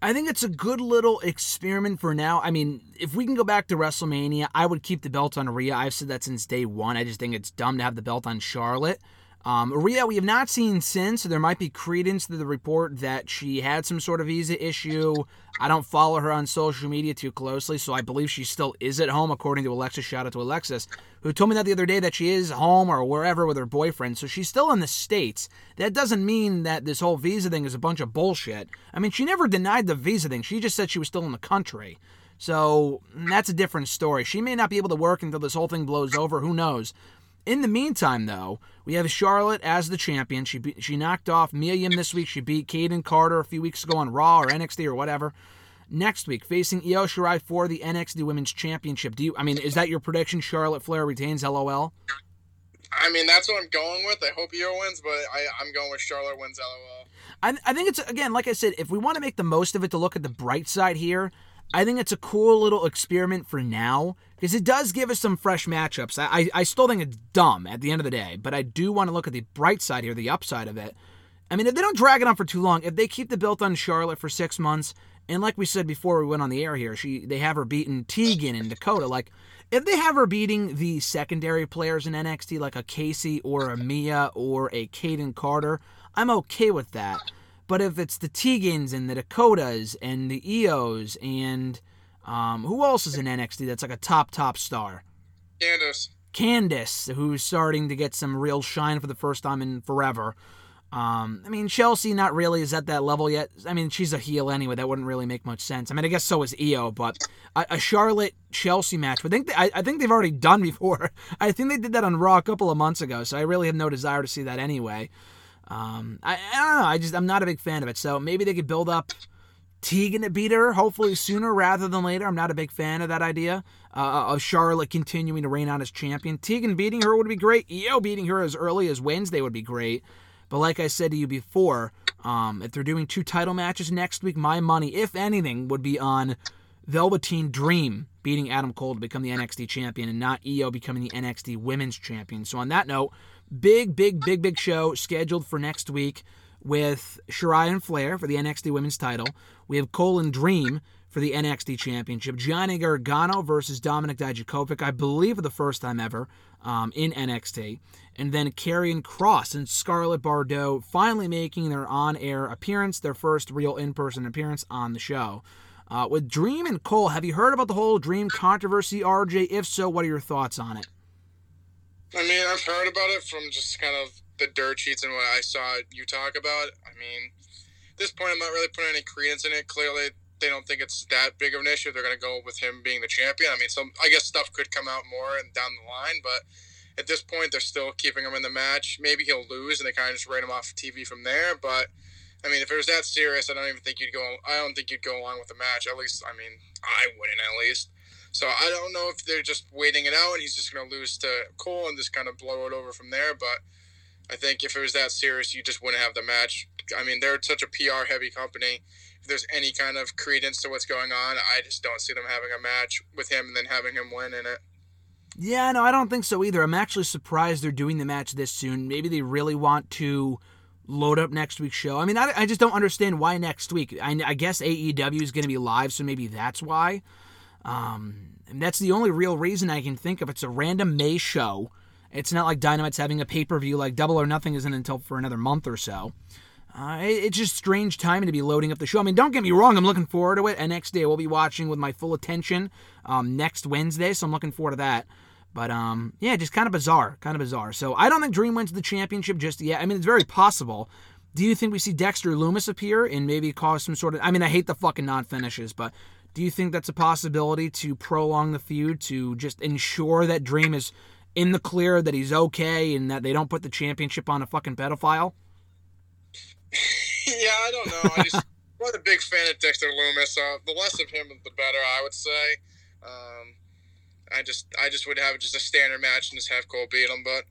I think it's a good little experiment for now. I mean, if we can go back to WrestleMania, I would keep the belt on Rhea. I've said that since day one. I just think it's dumb to have the belt on Charlotte. Um, Rhea, we have not seen since, so there might be credence to the report that she had some sort of visa issue. I don't follow her on social media too closely, so I believe she still is at home, according to Alexis. Shout out to Alexis, who told me that the other day that she is home or wherever with her boyfriend, so she's still in the States. That doesn't mean that this whole visa thing is a bunch of bullshit. I mean, she never denied the visa thing, she just said she was still in the country. So that's a different story. She may not be able to work until this whole thing blows over. Who knows? In the meantime, though, we have Charlotte as the champion. She be, she knocked off Mia Yim this week. She beat Kayden Carter a few weeks ago on Raw or NXT or whatever. Next week, facing Io Shirai for the NXT Women's Championship. Do you? I mean, is that your prediction? Charlotte Flair retains. LOL. I mean, that's what I'm going with. I hope Io wins, but I, I'm going with Charlotte wins. LOL. I, I think it's again, like I said, if we want to make the most of it, to look at the bright side here. I think it's a cool little experiment for now because it does give us some fresh matchups. I, I, I still think it's dumb at the end of the day, but I do want to look at the bright side here, the upside of it. I mean, if they don't drag it on for too long, if they keep the belt on Charlotte for six months, and like we said before we went on the air here, she they have her beating Tegan and Dakota. Like, if they have her beating the secondary players in NXT, like a Kacy or a Mia or a Kayden Carter, I'm okay with that. But if it's the Tegans and the Dakotas and the Ios and um, who else is in NXT that's like a top top star? Candice. Candice, who's starting to get some real shine for the first time in forever. Um, I mean, Chelsea not really is at that level yet. I mean, she's a heel anyway. That wouldn't really make much sense. I mean, I guess so is Io, but a, a Charlotte Chelsea match. I think they, I, I think they've already done before. I think they did that on Raw a couple of months ago. So I really have no desire to see that anyway. Um, I, I don't know. I just I'm not a big fan of it. So maybe they could build up Tegan to beat her, hopefully sooner rather than later. I'm not a big fan of that idea uh, of Charlotte continuing to reign on as champion. Tegan beating her would be great. Io beating her as early as Wednesday would be great. But like I said to you before, um, if they're doing two title matches next week, my money, if anything, would be on Velveteen Dream beating Adam Cole to become the NXT champion and not Io becoming the NXT women's champion. So on that note, big, big, big, big show scheduled for next week with Shirai and Flair for the NXT women's title. We have Cole and Dream for the NXT Championship. Johnny Gargano versus Dominik Dijakovic, I believe for the first time ever um, in NXT. And then Karrion Kross and Scarlett Bordeaux finally making their on air appearance, their first real in person appearance on the show. Uh, with Dream and Cole, have you heard about the whole Dream controversy, RJ? If so, what are your thoughts on it? I mean, I've heard about it from just kind of the dirt sheets and what I saw you talk about. I mean, at this point, I'm not really putting any credence in it. Clearly, they don't think it's that big of an issue. They're going to go with him being the champion. I mean, some I guess stuff could come out more and down the line, but at this point, they're still keeping him in the match. Maybe he'll lose, and they kind of just write him off TV from there. But I mean, if it was that serious, I don't even think you'd go. I don't think you'd go along with the match. At least, I mean, I wouldn't at least. So I don't know if they're just waiting it out and he's just going to lose to Cole and just kind of blow it over from there. But I think if it was that serious, you just wouldn't have the match. I mean, they're such a PR heavy company. If there's any kind of credence to what's going on, I just don't see them having a match with him and then having him win in it. Yeah, no, I don't think so either. I'm actually surprised they're doing the match this soon. Maybe they really want to load up next week's show. I mean, I, I just don't understand why next week. I, I guess AEW is going to be live, so maybe that's why. Um, and that's the only real reason I can think of. It's a random May show. It's not like Dynamite's having a pay per view like Double or Nothing isn't until for another month or so. Uh, it, it's just strange timing to be loading up the show. I mean, don't get me wrong, I'm looking forward to it. And next day, we'll be watching with my full attention um, next Wednesday, so I'm looking forward to that. But um, yeah, just kind of bizarre, kind of bizarre. So I don't think Dream wins the championship just yet. I mean, it's very possible. Do you think we see Dexter Lumis appear and maybe cause some sort of? I mean, I hate the fucking non finishes, but do you think that's a possibility to prolong the feud to just ensure that Dream is in the clear, that he's okay, and that they don't put the championship on a fucking pedophile? Yeah, I don't know. I just I'm not a big fan of Dexter Lumis. Uh, the less of him, the better. I would say. Um, I just I just would have just a standard match and just have Cole beat him, but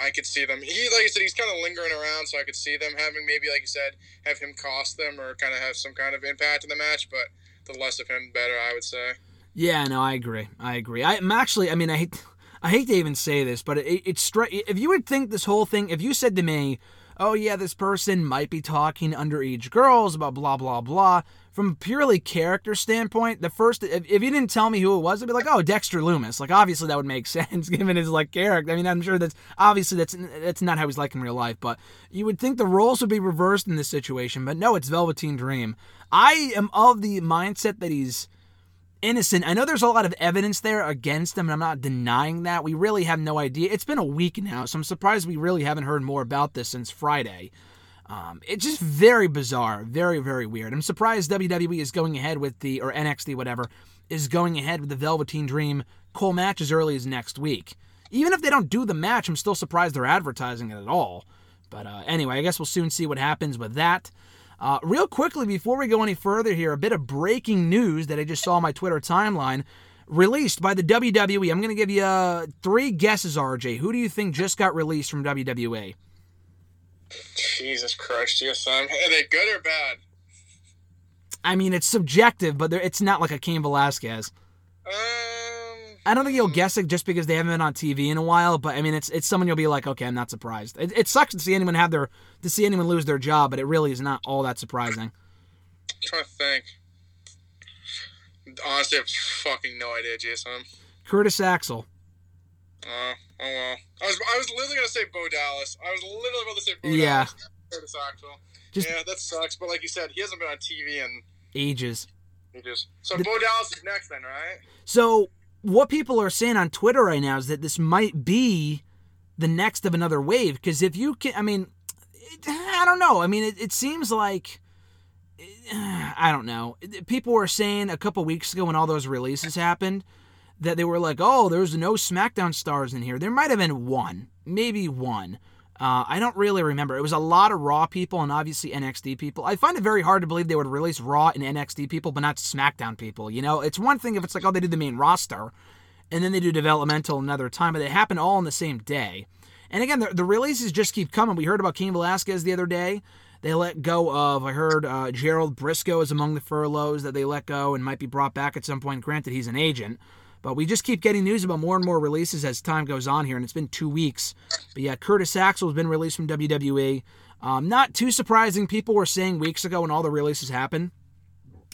I could see them. He like I said, he's kind of lingering around, so I could see them having maybe like you said, have him cost them or kind of have some kind of impact in the match. But the less of him, the better. I would say. Yeah, no, I agree. I agree. I, am actually. I mean, I hate. I hate to even say this, but it, it's stri- if you would think this whole thing, if you said to me, "Oh yeah, this person might be talking underage girls about blah blah blah," from a purely character standpoint, the first if, if you didn't tell me who it was, I'd be like, "Oh, Dexter Lumis." Like obviously that would make sense given his like character. I mean, I'm sure that's obviously that's that's not how he's like in real life, but you would think the roles would be reversed in this situation, but no, it's Velveteen Dream. I am of the mindset that he's innocent. I know there's a lot of evidence there against him, and I'm not denying that. We really have no idea. It's been a week now, so I'm surprised we really haven't heard more about this since Friday. Um, it's just very bizarre, very, very weird. I'm surprised WWE is going ahead with the, or NXT, whatever, is going ahead with the Velveteen Dream Cole match as early as next week. Even if they don't do the match, I'm still surprised they're advertising it at all. But uh, anyway, I guess we'll soon see what happens with that. Uh, real quickly, before we go any further here, a bit of breaking news that I just saw on my Twitter timeline released by the WWE. I'm going to give you uh, three guesses, RJ. Who do you think just got released from WWE? Jesus Christ, yes, I'm. Are they good or bad? I mean, it's subjective, but it's not like a Cain Velasquez. Um, I don't think you'll guess it just because they haven't been on TV in a while. But I mean, it's it's someone you'll be like, okay, I'm not surprised. It, it sucks to see anyone have their to see anyone lose their job, but it really is not all that surprising. I'm trying to think. Honestly, I have fucking no idea, Jason. Curtis Axel. Uh, oh well. I was I was literally gonna say Bo Dallas. I was literally about to say Bo yeah. Dallas. Curtis Axel. Just, yeah, that sucks. But like you said, he hasn't been on TV in ages. Ages. So the, Bo Dallas is next, then, right? So what people are saying on Twitter right now is that this might be the next of another wave. Because if you can, I mean, it, I don't know. I mean, it, it seems like. I don't know. People were saying a couple weeks ago when all those releases happened that they were like, oh, there's no SmackDown stars in here. There might have been one, maybe one. Uh, I don't really remember. It was a lot of Raw people and obviously NXT people. I find it very hard to believe they would release Raw and NXT people, but not SmackDown people. You know, it's one thing if it's like, oh, they do the main roster and then they do developmental another time, but they happen all on the same day. And again, the, the releases just keep coming. We heard about Cain Velasquez the other day. They let go of, I heard uh, Gerald Brisco is among the furloughs that they let go and might be brought back at some point. Granted, he's an agent. But we just keep getting news about more and more releases as time goes on here, and it's been two weeks. But yeah, Curtis Axel has been released from WWE. Um, not too surprising. People were saying weeks ago when all the releases happened.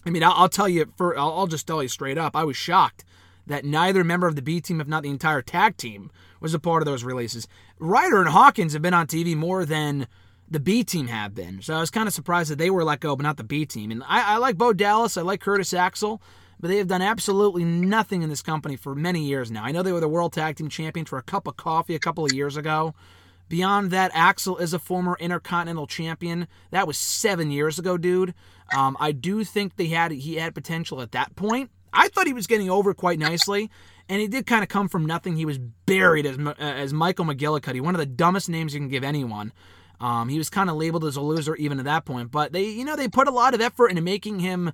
I mean, I'll, I'll tell you, for I'll, I'll just tell you straight up, I was shocked that neither member of the B team, if not the entire tag team, was a part of those releases. Ryder and Hawkins have been on TV more than the B team have been. So I was kind of surprised that they were let go, but not the B team. And I, I like Bo Dallas. I like Curtis Axel but they have done absolutely nothing in this company for many years now. I know they were the World Tag Team Champions for a cup of coffee a couple of years ago. Beyond that, Axel is a former Intercontinental Champion. That was seven years ago, dude. Um, I do think they had he had potential at that point. I thought he was getting over quite nicely, and he did kind of come from nothing. He was buried as as Michael McGillicutty, one of the dumbest names you can give anyone. Um, he was kind of labeled as a loser even at that point, but they, you know, they put a lot of effort into making him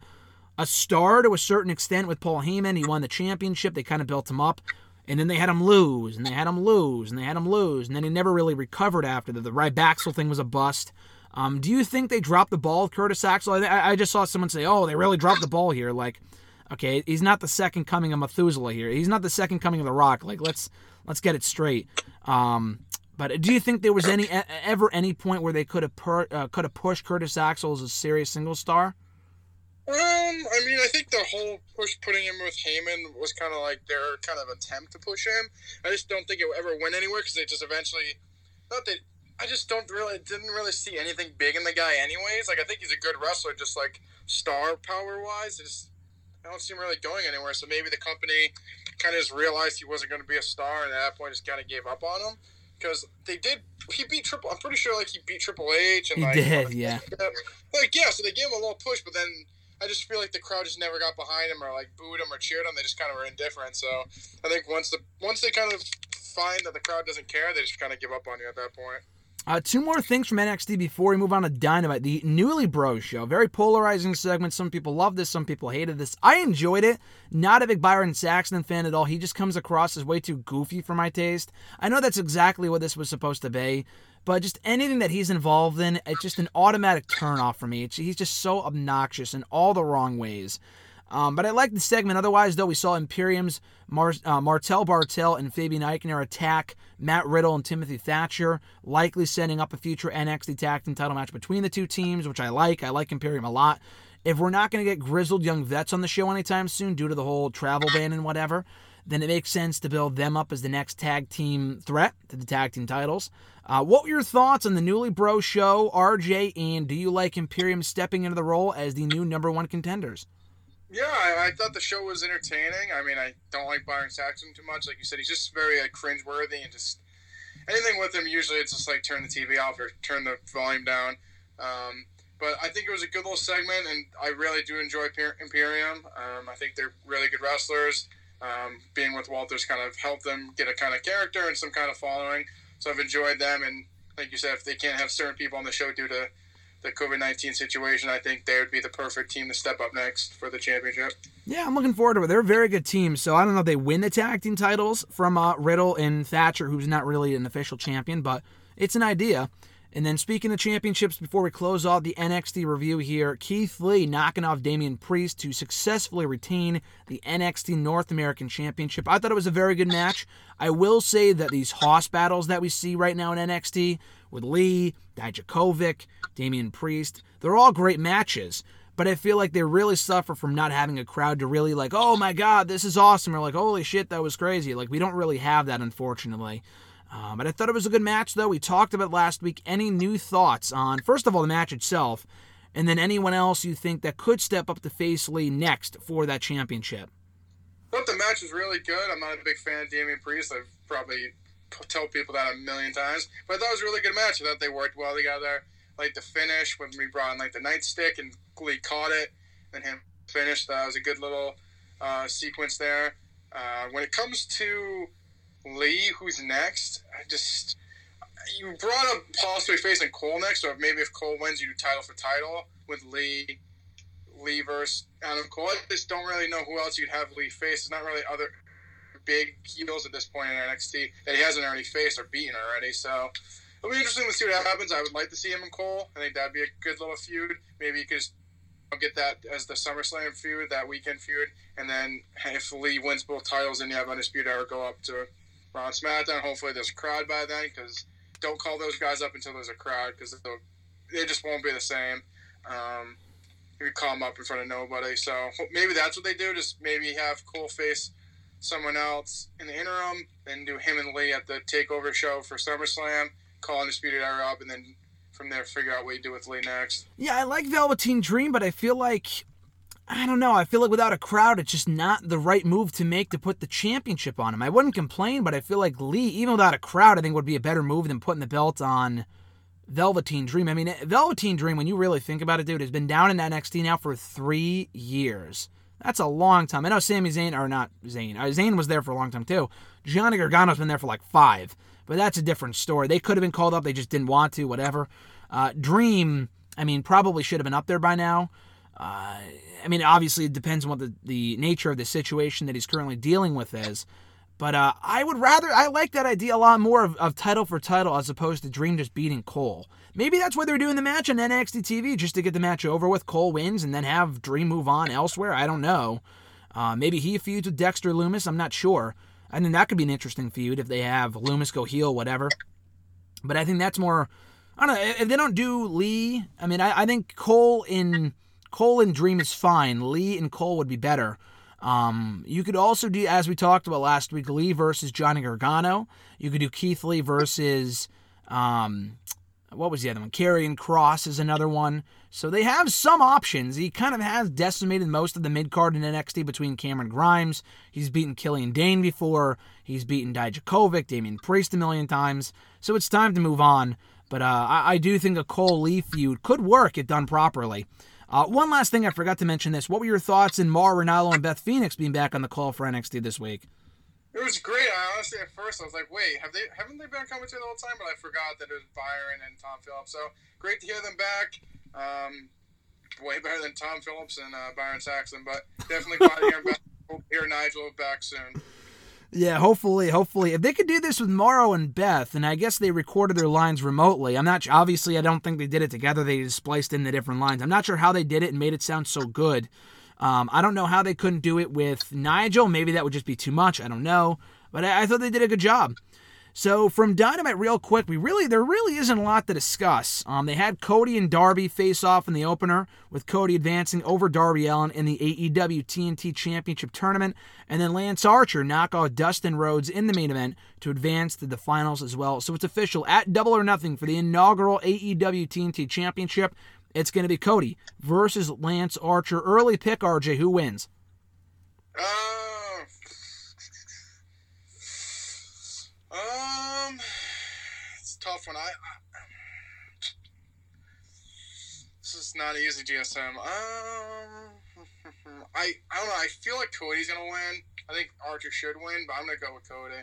a star to a certain extent with Paul Heyman. He won the championship. They kind of built him up. And then they had him lose, and they had him lose, and they had him lose, and then he never really recovered after that. The Rybaxel thing was a bust. Um, do you think they dropped the ball, with Curtis Axel? I, I just saw someone say, "Oh, they really dropped the ball here." Like, okay, he's not the second coming of Methuselah here. He's not the second coming of The Rock. Like, let's let's get it straight. Um, but do you think there was any ever any point where they could have per, uh, could have pushed Curtis Axel as a serious single star? Um, I mean, I think the whole push putting him with Heyman was kind of like their kind of attempt to push him. I just don't think it ever went anywhere because they just eventually, not that I just don't really didn't really see anything big in the guy anyways. Like I think he's a good wrestler, just like star power wise. Just I don't see him really going anywhere. So maybe the company kind of just realized he wasn't going to be a star, and at that point just kind of gave up on him because they did. He beat Triple. I'm pretty sure like he beat Triple H and he like did, yeah. Like yeah, so they gave him a little push, but then I just feel like the crowd just never got behind him or like booed him or cheered him. They just kind of were indifferent. So I think once the once they kind of find that the crowd doesn't care, they just kind of give up on you at that point. Uh, two more things from NXT before we move on to Dynamite. The Newly Bros show, very polarizing segment. Some people love this, some people hated this. I enjoyed it. Not a big Byron Saxton fan at all. He just comes across as way too goofy for my taste. I know that's exactly what this was supposed to be, but just anything that he's involved in, it's just an automatic turnoff for me. It's, he's just so obnoxious in all the wrong ways. Um, but I like the segment. Otherwise, though, we saw Imperium's Mar- uh, Marcel Barthel and Fabian Aichner attack Matt Riddle and Timothy Thatcher, likely setting up a future NXT Tag Team title match between the two teams, which I like. I like Imperium a lot. If we're not going to get grizzled young vets on the show anytime soon due to the whole travel ban and whatever, then it makes sense to build them up as the next tag team threat to the tag team titles. Uh, what were your thoughts on the Newly Bro show, RJ, and do you like Imperium stepping into the role as the new number one contenders? Yeah, I, I, thought the show was entertaining. I mean, I don't like Byron Saxton too much. Like you said, he's just very like, cringeworthy and just anything with him. Usually, it's just like turn the TV off or turn the volume down. Um, but I think it was a good little segment, and I really do enjoy Imperium. Um, I think they're really good wrestlers. Um, being with Walters kind of helped them get a kind of character and some kind of following. So I've enjoyed them, and like you said, if they can't have certain people on the show due to the COVID 19 situation, I think they would be the perfect team to step up next for the championship. Yeah, I'm looking forward to it. They're a very good team. So I don't know if they win the tag team titles from uh, Riddle and Thatcher, who's not really an official champion, but it's an idea. And then speaking of championships, before we close off the NXT review here, Keith Lee knocking off Damian Priest to successfully retain the NXT North American Championship. I thought it was a very good match. I will say that these Hoss battles that we see right now in NXT with Lee, Dijakovic, Damian Priest, they're all great matches. But I feel like they really suffer from not having a crowd to really like, oh my god, this is awesome, or like, holy shit, that was crazy. Like we don't really have that, unfortunately. Uh, but I thought it was a good match, though. We talked about last week. Any new thoughts on, first of all, the match itself, and then anyone else you think that could step up to face Lee next for that championship? I thought the match was really good. I'm not a big fan of Damian Priest. I've probably told people that a million times, but I thought it was a really good match. I thought they worked well together. Like the finish when we brought in like the nightstick and Lee caught it, and him finished. That was a good little uh, sequence there. Uh, when it comes to Lee, who's next. I just you brought up possibly facing Cole next, or maybe if Cole wins, you do title for title with Lee, Lee versus Adam Cole. I just don't really know who else you'd have Lee face. There's not really other big heels at this point in NXT that he hasn't already faced or beaten already. So it'll be interesting to see what happens. I would like to see him and Cole. I think that'd be a good little feud. Maybe you could get that as the SummerSlam feud, that weekend feud, and then if Lee wins both titles, then you have Undisputed Era go up to on SmackDown. Hopefully, there's a crowd by then because don't call those guys up until there's a crowd because they just won't be the same. Um, you call them up in front of nobody. So maybe that's what they do. Just maybe have Cole face someone else in the interim, then do him and Lee at the Takeover show for SummerSlam. Call Undisputed Era up, and then from there figure out what you do with Lee next. Yeah, I like Velveteen Dream, but I feel like I don't know. I feel like without a crowd, it's just not the right move to make to put the championship on him. I wouldn't complain, but I feel like Lee, even without a crowd, I think would be a better move than putting the belt on Velveteen Dream. I mean, Velveteen Dream, when you really think about it, dude, has been down in NXT now for three years. That's a long time. I know Sami Zayn, or not Zayn, uh, Zayn was there for a long time too. Johnny Gargano's been there for like five, but that's a different story. They could have been called up, they just didn't want to, whatever. Uh, Dream, I mean, probably should have been up there by now. Uh, I mean, obviously, it depends on what the, the nature of the situation that he's currently dealing with is. But uh, I would rather, I like that idea a lot more of, of, title for title as opposed to Dream just beating Cole. Maybe that's why they're doing the match on NXT TV, just to get the match over with. Cole wins and then have Dream move on elsewhere. I don't know. Uh, maybe he feuds with Dexter Lumis. I'm not sure. I think that could be an interesting feud if they have Lumis go heel, whatever. But I think that's more. I don't know. If they don't do Lee, I mean, I, I think Cole in Cole and Dream is fine. Lee and Cole would be better. Um, you could also do, as we talked about last week, Lee versus Johnny Gargano. You could do Keith Lee versus, um, what was the other one? Karrion Kross is another one. So they have some options. He kind of has decimated most of the mid card in NXT between Cameron Grimes. He's beaten Killian Dane before. He's beaten Dijakovic, Damian Priest a million times. So it's time to move on. But uh, I, I do think a Cole Lee feud could work if done properly. Uh, one last thing, I forgot to mention this. What were your thoughts in Mauro Ranallo and Beth Phoenix being back on the call for NXT this week? It was great. I honestly, at first I was like, wait, have they haven't they been on commentary the whole time? But I forgot that it was Byron and Tom Phillips. So great to hear them back. Um, way better than Tom Phillips and uh, Byron Saxton, but definitely glad to hear hear Nigel back soon. Yeah, hopefully, hopefully, if they could do this with Mauro and Beth, and I guess they recorded their lines remotely. I'm not obviously. I don't think they did it together. They just spliced in the different lines. I'm not sure how they did it and made it sound so good. Um, I don't know how they couldn't do it with Nigel. Maybe that would just be too much. I don't know, but I, I thought they did a good job. So from Dynamite, real quick, we really there really isn't a lot to discuss. Um, they had Cody and Darby face off in the opener, with Cody advancing over Darby Allin in the AEW TNT Championship tournament, and then Lance Archer knock out Dustin Rhodes in the main event to advance to the finals as well. So it's official at Double or Nothing for the inaugural AEW TNT Championship. It's going to be Cody versus Lance Archer. Early pick, RJ. Who wins? Uh, um, it's a tough one. I, I this is not easy, GSM. Um, I I don't know. I feel like Cody's gonna win. I think Archer should win, but I'm gonna go with Cody.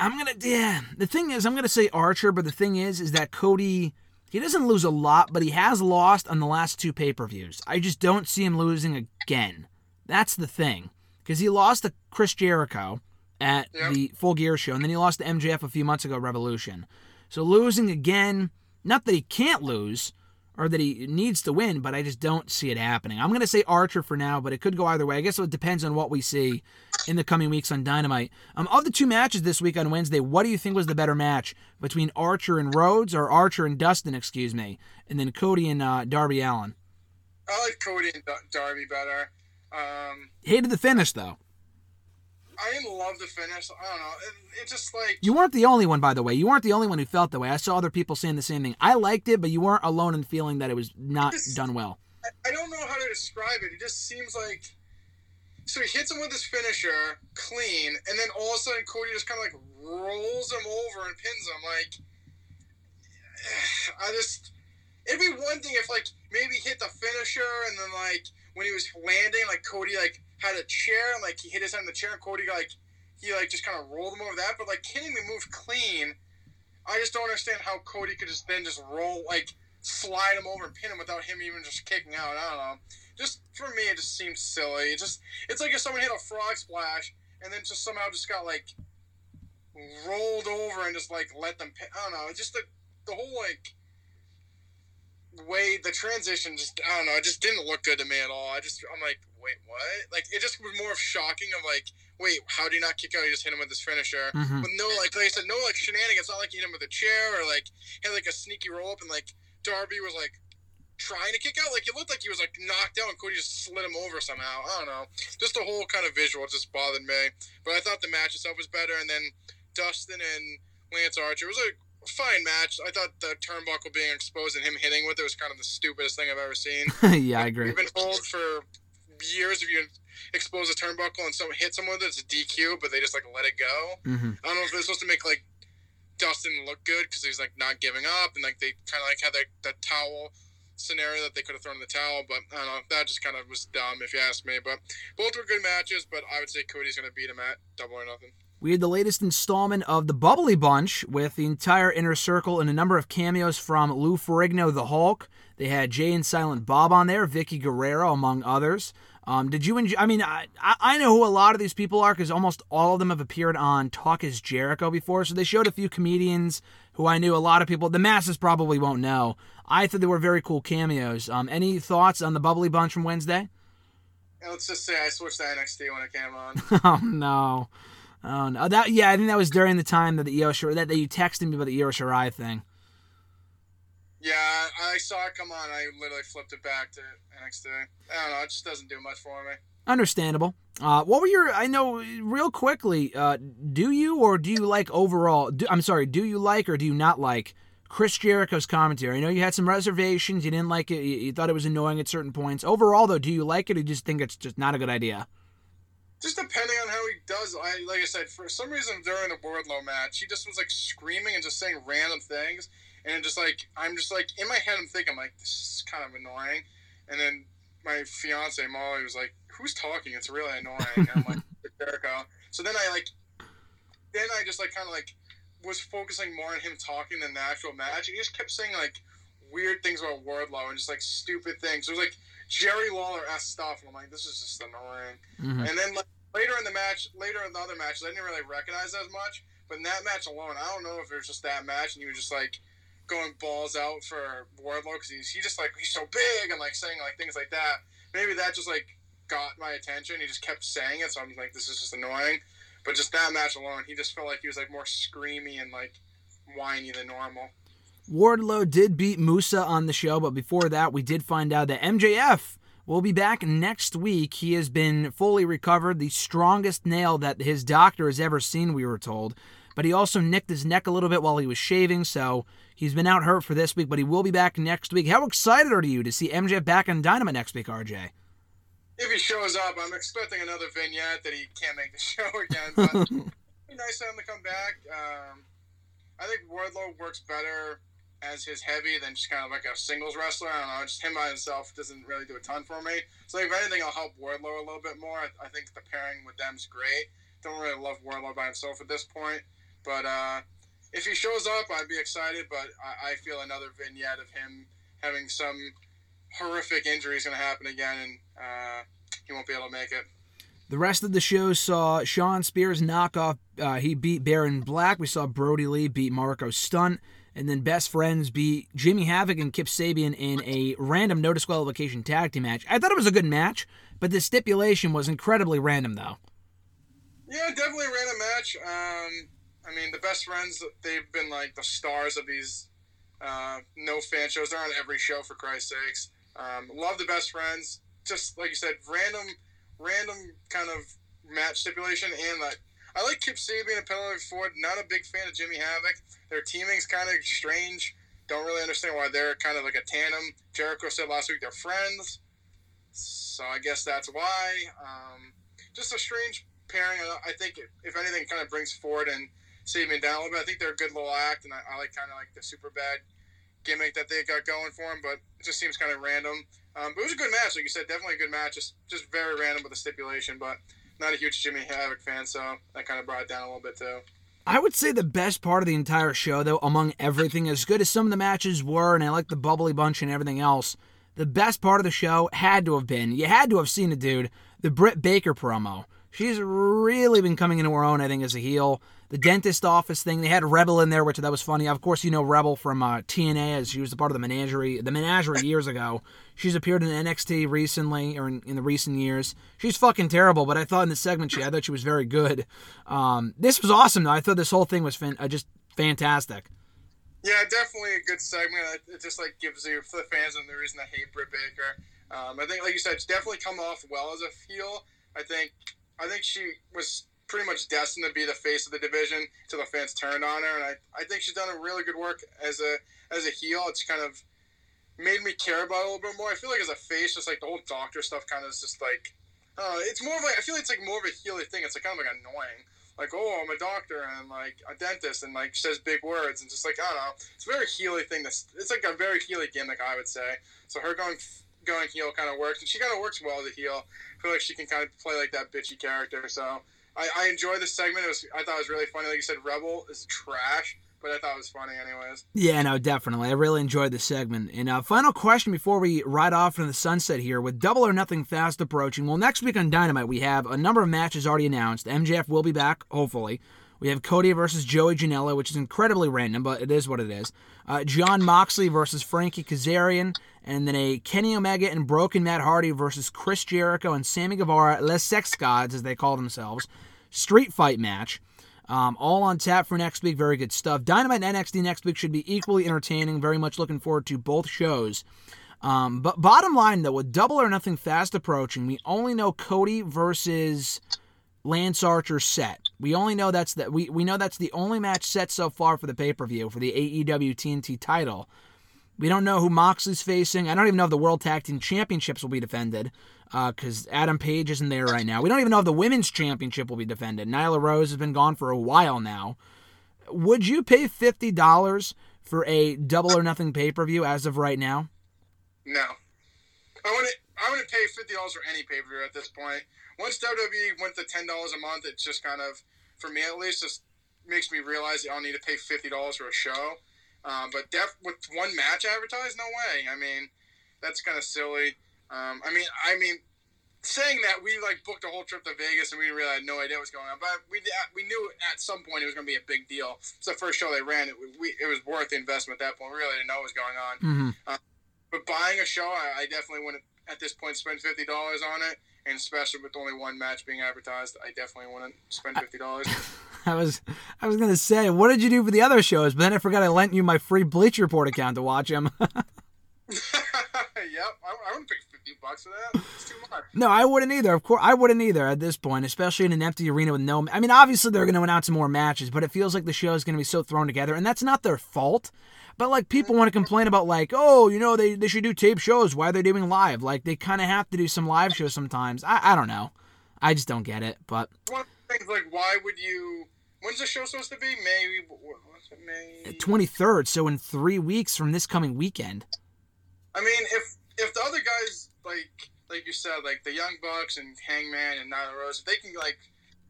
I'm gonna yeah. The thing is, I'm gonna say Archer, but the thing is, is that Cody he doesn't lose a lot, but he has lost on the last two pay per views. I just don't see him losing again. That's the thing, because he lost to Chris Jericho at Yep. the Full Gear show, and then he lost to MJF a few months ago, Revolution. So losing again, not that he can't lose or that he needs to win, but I just don't see it happening. I'm going to say Archer for now, but it could go either way. I guess it depends on what we see in the coming weeks on Dynamite. Um, of the two matches this week on Wednesday, what do you think was the better match between Archer and Rhodes, or Archer and Dustin, excuse me, and then Cody and uh, Darby Allin? I like Cody and Darby better. Um, Hated the finish though. I didn't love the finish. I don't know. It, it just like You weren't the only one, by the way. You weren't the only one who felt that way. I saw other people saying the same thing. I liked it, but you weren't alone in feeling that it was not done well. I, I don't know how to describe it. It just seems like so he hits him with his finisher clean, and then all of a sudden Cody just kind of like rolls him over and pins him. Like I just it'd be one thing if like maybe hit the finisher and then like when he was landing, like Cody like had a chair and like he hit his head in the chair and Cody like he like just kind of rolled him over that, but like hitting the move clean. I just don't understand how Cody could just then just roll like slide him over and pin him without him even just kicking out. I don't know. Just for me, it just seems silly. It just it's like if someone hit a frog splash and then just somehow just got like rolled over and just like let them. Pin. I don't know. It's just the the whole like way the transition just I don't know. It just didn't look good to me at all. I just I'm like wait what? Like it just was more of shocking of like wait how do you not kick out? You just hit him with this finisher Mhm. with no like like I said no like shenanigans. It's not like he hit him with a chair or like had like a sneaky roll up and like Darby was like trying to kick out. Like it looked like he was like knocked out and Cody just slid him over somehow. I don't know. Just the whole kind of visual just bothered me. But I thought the match itself was better. And then Dustin and Lance Archer was a fine match. I thought the turnbuckle being exposed and him hitting with it was kind of the stupidest thing I've ever seen. yeah, I agree. We've been told for years if you expose a turnbuckle and someone hits someone with it, it's a DQ, but they just like let it go. hmm I don't know if they're supposed to make like Dustin look good because he's like not giving up, and like they kind of like had that that towel scenario that they could have thrown in the towel, but I don't know. That just kind of was dumb if you ask me. But both were good matches, but I would say Cody's going to beat him at double or nothing. We had the latest installment of the Bubbly Bunch with the entire inner circle and a number of cameos from Lou Ferrigno, the Hulk. They had Jay and Silent Bob on there, Vickie Guerrero, among others. Um, did you enjoy? I mean, I, I know who a lot of these people are because almost all of them have appeared on Talk is Jericho before. So they showed a few comedians who I knew. A lot of people, the masses probably won't know. I thought they were very cool cameos. Um, any thoughts on the Bubbly Bunch from Wednesday? Let's just say I switched to NXT when it came on. Oh no. Oh no. That yeah, I think that was during the time that the Io Shirai that, that you texted me about the Io Shirai thing. Yeah, I saw it come on. I literally flipped it back to NXT. I don't know. It just doesn't do much for me. Understandable. Uh, what were your? I know real quickly. Uh, do you or do you like overall? Do, I'm sorry. Do you like or do you not like Chris Jericho's commentary? I know you had some reservations. You didn't like it. You, you thought it was annoying at certain points. Overall, though, do you like it or do you just think it's just not a good idea? Just depending on how he does, I like I said, for some reason during the Wardlow match, he just was like screaming and just saying random things, and just like I'm just like in my head, I'm thinking like this is kind of annoying, and then my fiance Molly was like, "Who's talking? It's really annoying." And I'm like, "It's Jericho." So then I like then I just like kind of like was focusing more on him talking than the actual match. He just kept saying like weird things about Wardlow and just like stupid things. It was like Jerry Lawler s stuff, and I'm like, this is just annoying. Mhm. And then like, later in the match, later in the other matches, I didn't really recognize as much. But in that match alone, I don't know if it was just that match and he was just like going balls out for Wardlow because he's he just like he's so big and like saying like things like that. Maybe that just like got my attention. He just kept saying it, so I'm like, this is just annoying. But just that match alone, he just felt like he was like more screamy and like whiny than normal. Wardlow did beat Musa on the show, but before that, we did find out that MJF will be back next week. He has been fully recovered, the strongest nail that his doctor has ever seen, we were told. But he also nicked his neck a little bit while he was shaving, so he's been out hurt for this week, but he will be back next week. How excited are you to see MJF back on Dynamite next week, RJ? If he shows up, I'm expecting another vignette that he can't make the show again. But be nice for him to come back. Um, I think Wardlow works better as his heavy than just kind of like a singles wrestler. I don't know, just him by himself doesn't really do a ton for me. So if anything, I'll help Wardlow a little bit more. I, I think the pairing with them's great. Don't really love Wardlow by himself at this point, but uh, if he shows up, I'd be excited. But I, I feel another vignette of him having some horrific injury is going to happen again, and uh, he won't be able to make it. The rest of the show saw Shawn Spears knock off. Uh, he beat Baron Black. We saw Brodie Lee beat Marco Stunt. And then Best Friends beat Jimmy Havoc and Kip Sabian in a random no disqualification tag team match. I thought it was a good match, but the stipulation was incredibly random, though. Yeah, definitely a random match. Um, I mean, the best friends, they've been like the stars of these uh, no fan shows. They're on every show, for Christ's sakes. Um, love the best friends. Just like you said, random, random kind of match stipulation. And like, I like Kip Sabian and Penelope Ford. Not a big fan of Jimmy Havoc. Their teaming's kind of strange. Don't really understand why they're kind of like a tandem. Jericho said last week they're friends. So I guess that's why. Um, just a strange pairing. I think if anything, kind of brings Ford and Sabian down a little bit. I think they're a good little act, and I, I like kind of like the super bad gimmick that they got going for them. But it just seems kind of random. Um, but it was a good match, like you said, definitely a good match. Just just very random with the stipulation, but not a huge Jimmy Havoc fan, so that kind of brought it down a little bit too. I would say the best part of the entire show, though, among everything, as good as some of the matches were, and I like the bubbly bunch and everything else, the best part of the show had to have been you had to have seen it, dude. The Britt Baker promo. She's really been coming into her own, I think, as a heel. The dentist office thing, they had Rebel in there, which that was funny. Of course, you know Rebel from uh, TNA, as she was a part of the menagerie, the menagerie years ago. She's appeared in NXT recently, or in, in the recent years. She's fucking terrible, but I thought in the segment she, I thought she was very good. Um, this was awesome, though. I thought this whole thing was uh, just fantastic. Yeah, definitely a good segment. It just like gives you for the fans and the reason I hate Britt Baker. Um, I think, like you said, it's definitely come off well as a heel. I think, I think she was pretty much destined to be the face of the division until the fans turned on her, and I, I think she's done a really good work as a as a heel. It's kind of made me care about a little bit more. I feel like as a face, just like the whole doctor stuff, kind of is just like, uh, it's more of like I feel like it's like more of a heely thing. It's like kind of like annoying. Like, oh, I'm a doctor and like a dentist and like says big words and just like I don't know. It's a very heely thing. That's it's like a very heely gimmick, I would say. So her going going heel kind of works, and she kind of works well as a heel. I feel like she can kind of play like that bitchy character. So I, I enjoy segment. It was I thought it was really funny. Like you said, Rebel is trash, but I thought it was funny anyways. Yeah, no, definitely. I really enjoyed the segment. And uh, final question before we ride off into the sunset here with Double or Nothing fast approaching. Well, next week on Dynamite, we have a number of matches already announced. MJF will be back, hopefully. We have Cody versus Joey Janela, which is incredibly random, but it is what it is. Uh, Jon Moxley versus Frankie Kazarian, and then a Kenny Omega and Broken Matt Hardy versus Chris Jericho and Sammy Guevara, Le Sex Gods, as they call themselves. Street fight match. Um, all on tap for next week. Very good stuff. Dynamite and NXT next week should be equally entertaining. Very much looking forward to both shows. Um, but bottom line, though, with Double or Nothing fast approaching, we only know Cody versus Lance Archer set. We only know that's that we, we know that's the only match set so far for the pay per view for the AEW TNT title. We don't know who Moxley's facing. I don't even know if the World Tag Team Championships will be defended because uh, Adam Page isn't there right now. We don't even know if the Women's Championship will be defended. Nyla Rose has been gone for a while now. Would you pay fifty dollars for a Double or Nothing pay per view as of right now? No, I want to. I to pay fifty dollars for any pay per view at this point. Once WWE went to ten dollars a month, it's just kind of, for me at least, just makes me realize I'll need to pay fifty dollars for a show. Um, but def- with one match advertised, no way. I mean, that's kind of silly. Um, I mean, I mean, saying that we like booked a whole trip to Vegas and we really had no idea what was going on, but we we knew at some point it was going to be a big deal. It's the first show they ran. It, we, it was worth the investment at that point. We really didn't know what was going on. Mm-hmm. Uh, but buying a show, I, I definitely wouldn't at this point spend fifty dollars on it, and especially with only one match being advertised, I definitely wouldn't spend fifty dollars. I was I was gonna say, what did you do for the other shows? But then I forgot I lent you my free Bleacher Report account to watch them. yep, I, I wouldn't pay fifty bucks for that. It's too much. no, I wouldn't either. Of course, I wouldn't either at this point, especially in an empty arena with no. I mean, obviously they're going to announce more matches, but it feels like the show is going to be so thrown together, and that's not their fault. But like people want to complain about like, oh, you know, they, they should do tape shows. Why are they doing live? Like they kind of have to do some live shows sometimes. I, I don't know. I just don't get it. But One of the things like, why would you? When's the show supposed to be? Maybe What's it? May? twenty third, so in three weeks from this coming weekend. I mean, if if the other guys like like you said, like the Young Bucks and Hangman and Nyla Rose, if they can like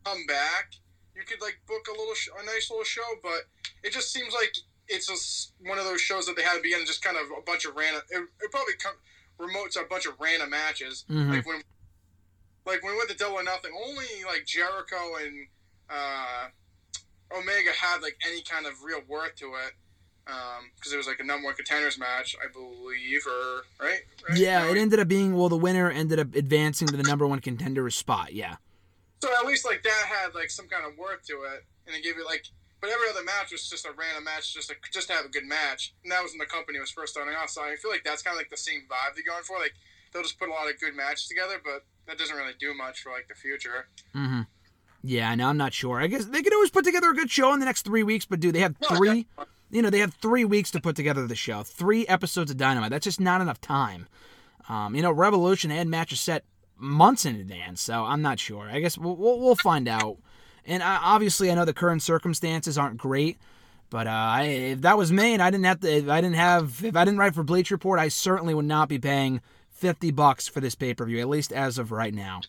come back, you could like book a little sh- a nice little show. But it just seems like it's just one of those shows that they had to begin just kind of a bunch of random. It, it probably come, remotes a bunch of random matches. Mhm. Like when like when we went to Double or Nothing, only like Jericho and uh, Omega had like any kind of real worth to it. Because it was like a number one contenders match, I believe, or right? right? Yeah, it ended up being well. The winner ended up advancing to the number one contender spot. Yeah. So at least like that had like some kind of worth to it, and it gave it like. But every other match was just a random match, just to, just to have a good match, and that was when the company was first starting off. So I feel like that's kind of like the same vibe they're going for. Like they'll just put a lot of good matches together, but that doesn't really do much for like the future. Mm-hmm. Yeah, no, I'm not sure. I guess they could always put together a good show in the next three weeks, but do they have three? You know, they have three weeks to put together the show. Three episodes of Dynamite. That's just not enough time. Um, you know, Revolution had matches set months in advance, so I'm not sure. I guess we'll we'll, we'll find out. And I, obviously, I know the current circumstances aren't great. But uh, I, if that was me, and I didn't have to, if I didn't have, if I didn't write for Bleacher Report, I certainly would not be paying fifty bucks for this pay per view, at least as of right now.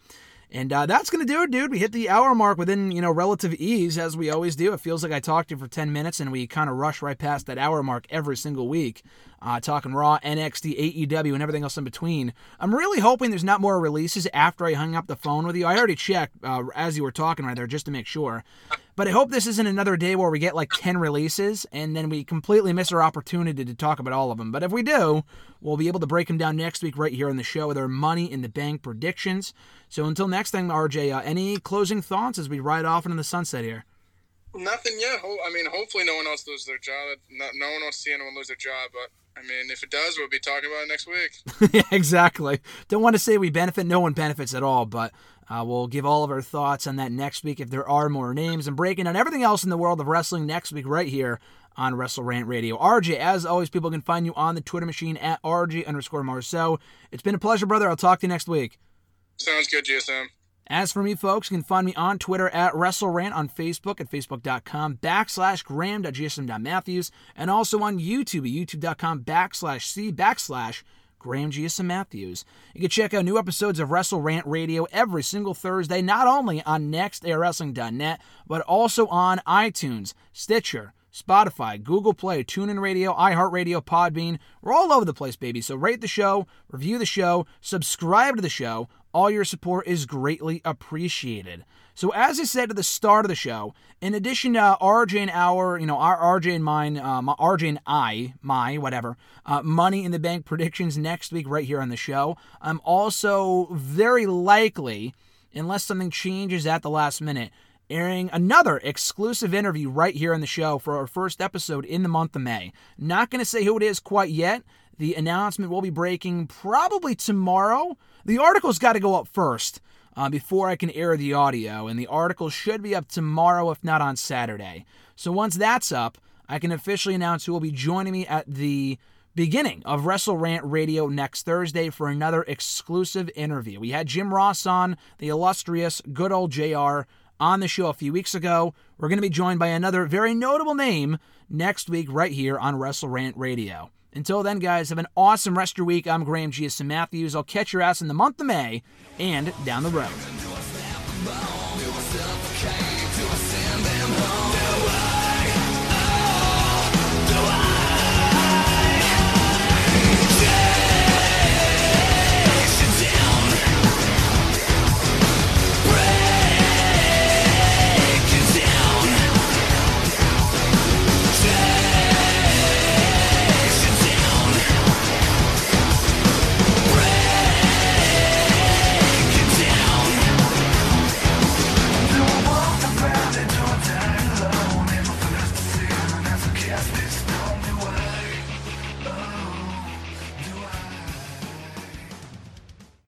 And uh, that's gonna do it, dude. We hit the hour mark within you know relative ease, as we always do. It feels like I talked to you for ten minutes, and we kind of rush right past that hour mark every single week, uh, talking Raw, NXT, AEW, and everything else in between. I'm really hoping there's not more releases after I hung up the phone with you. I already checked uh, as you were talking right there just to make sure. But I hope this isn't another day where we get like 10 releases and then we completely miss our opportunity to talk about all of them. But if we do, we'll be able to break them down next week right here on the show with our Money in the Bank predictions. So until next time, RJ, uh, any closing thoughts as we ride off into the sunset here? Nothing yet. I mean, hopefully no one else loses their job. No, no one wants to see anyone lose their job, but I mean, if it does, we'll be talking about it next week. yeah, exactly. Don't want to say we benefit. No one benefits at all, but uh, we'll give all of our thoughts on that next week if there are more names and breaking down everything else in the world of wrestling next week right here on Wrestle Rant Radio. RJ, as always, people can find you on the Twitter machine at RJ underscore Marceau. It's been a pleasure, brother. I'll talk to you next week. Sounds good, GSM. As for me, folks, you can find me on Twitter at WrestleRant, on Facebook at facebook.com backslash graham.gsm.matthews, and also on YouTube at youtube.com backslash c backslash Graham GSM Matthews. You can check out new episodes of Wrestle Rant Radio every single Thursday, not only on nextairwrestling.net, but also on iTunes, Stitcher, Spotify, Google Play, TuneIn Radio, iHeartRadio, Podbean. We're all over the place, baby. So rate the show, review the show, subscribe to the show. All your support is greatly appreciated. So as I said at the start of the show, in addition to RJ and our, you know, our RJ and mine, um, RJ and I, my whatever, uh, money in the bank predictions next week right here on the show. I'm also very likely, unless something changes at the last minute, airing another exclusive interview right here on the show for our first episode in the month of May. Not going to say who it is quite yet. The announcement will be breaking probably tomorrow. The article's got to go up first uh, before I can air the audio, and the article should be up tomorrow, if not on Saturday. So once that's up, I can officially announce who will be joining me at the beginning of Wrestle Rant Radio next Thursday for another exclusive interview. We had Jim Ross on, the illustrious good old JR, on the show a few weeks ago. We're going to be joined by another very notable name next week, right here on Wrestle Rant Radio. Until then, guys, have an awesome rest of your week. I'm Graham GSM Matthews. I'll catch your ass in the month of May and down the road.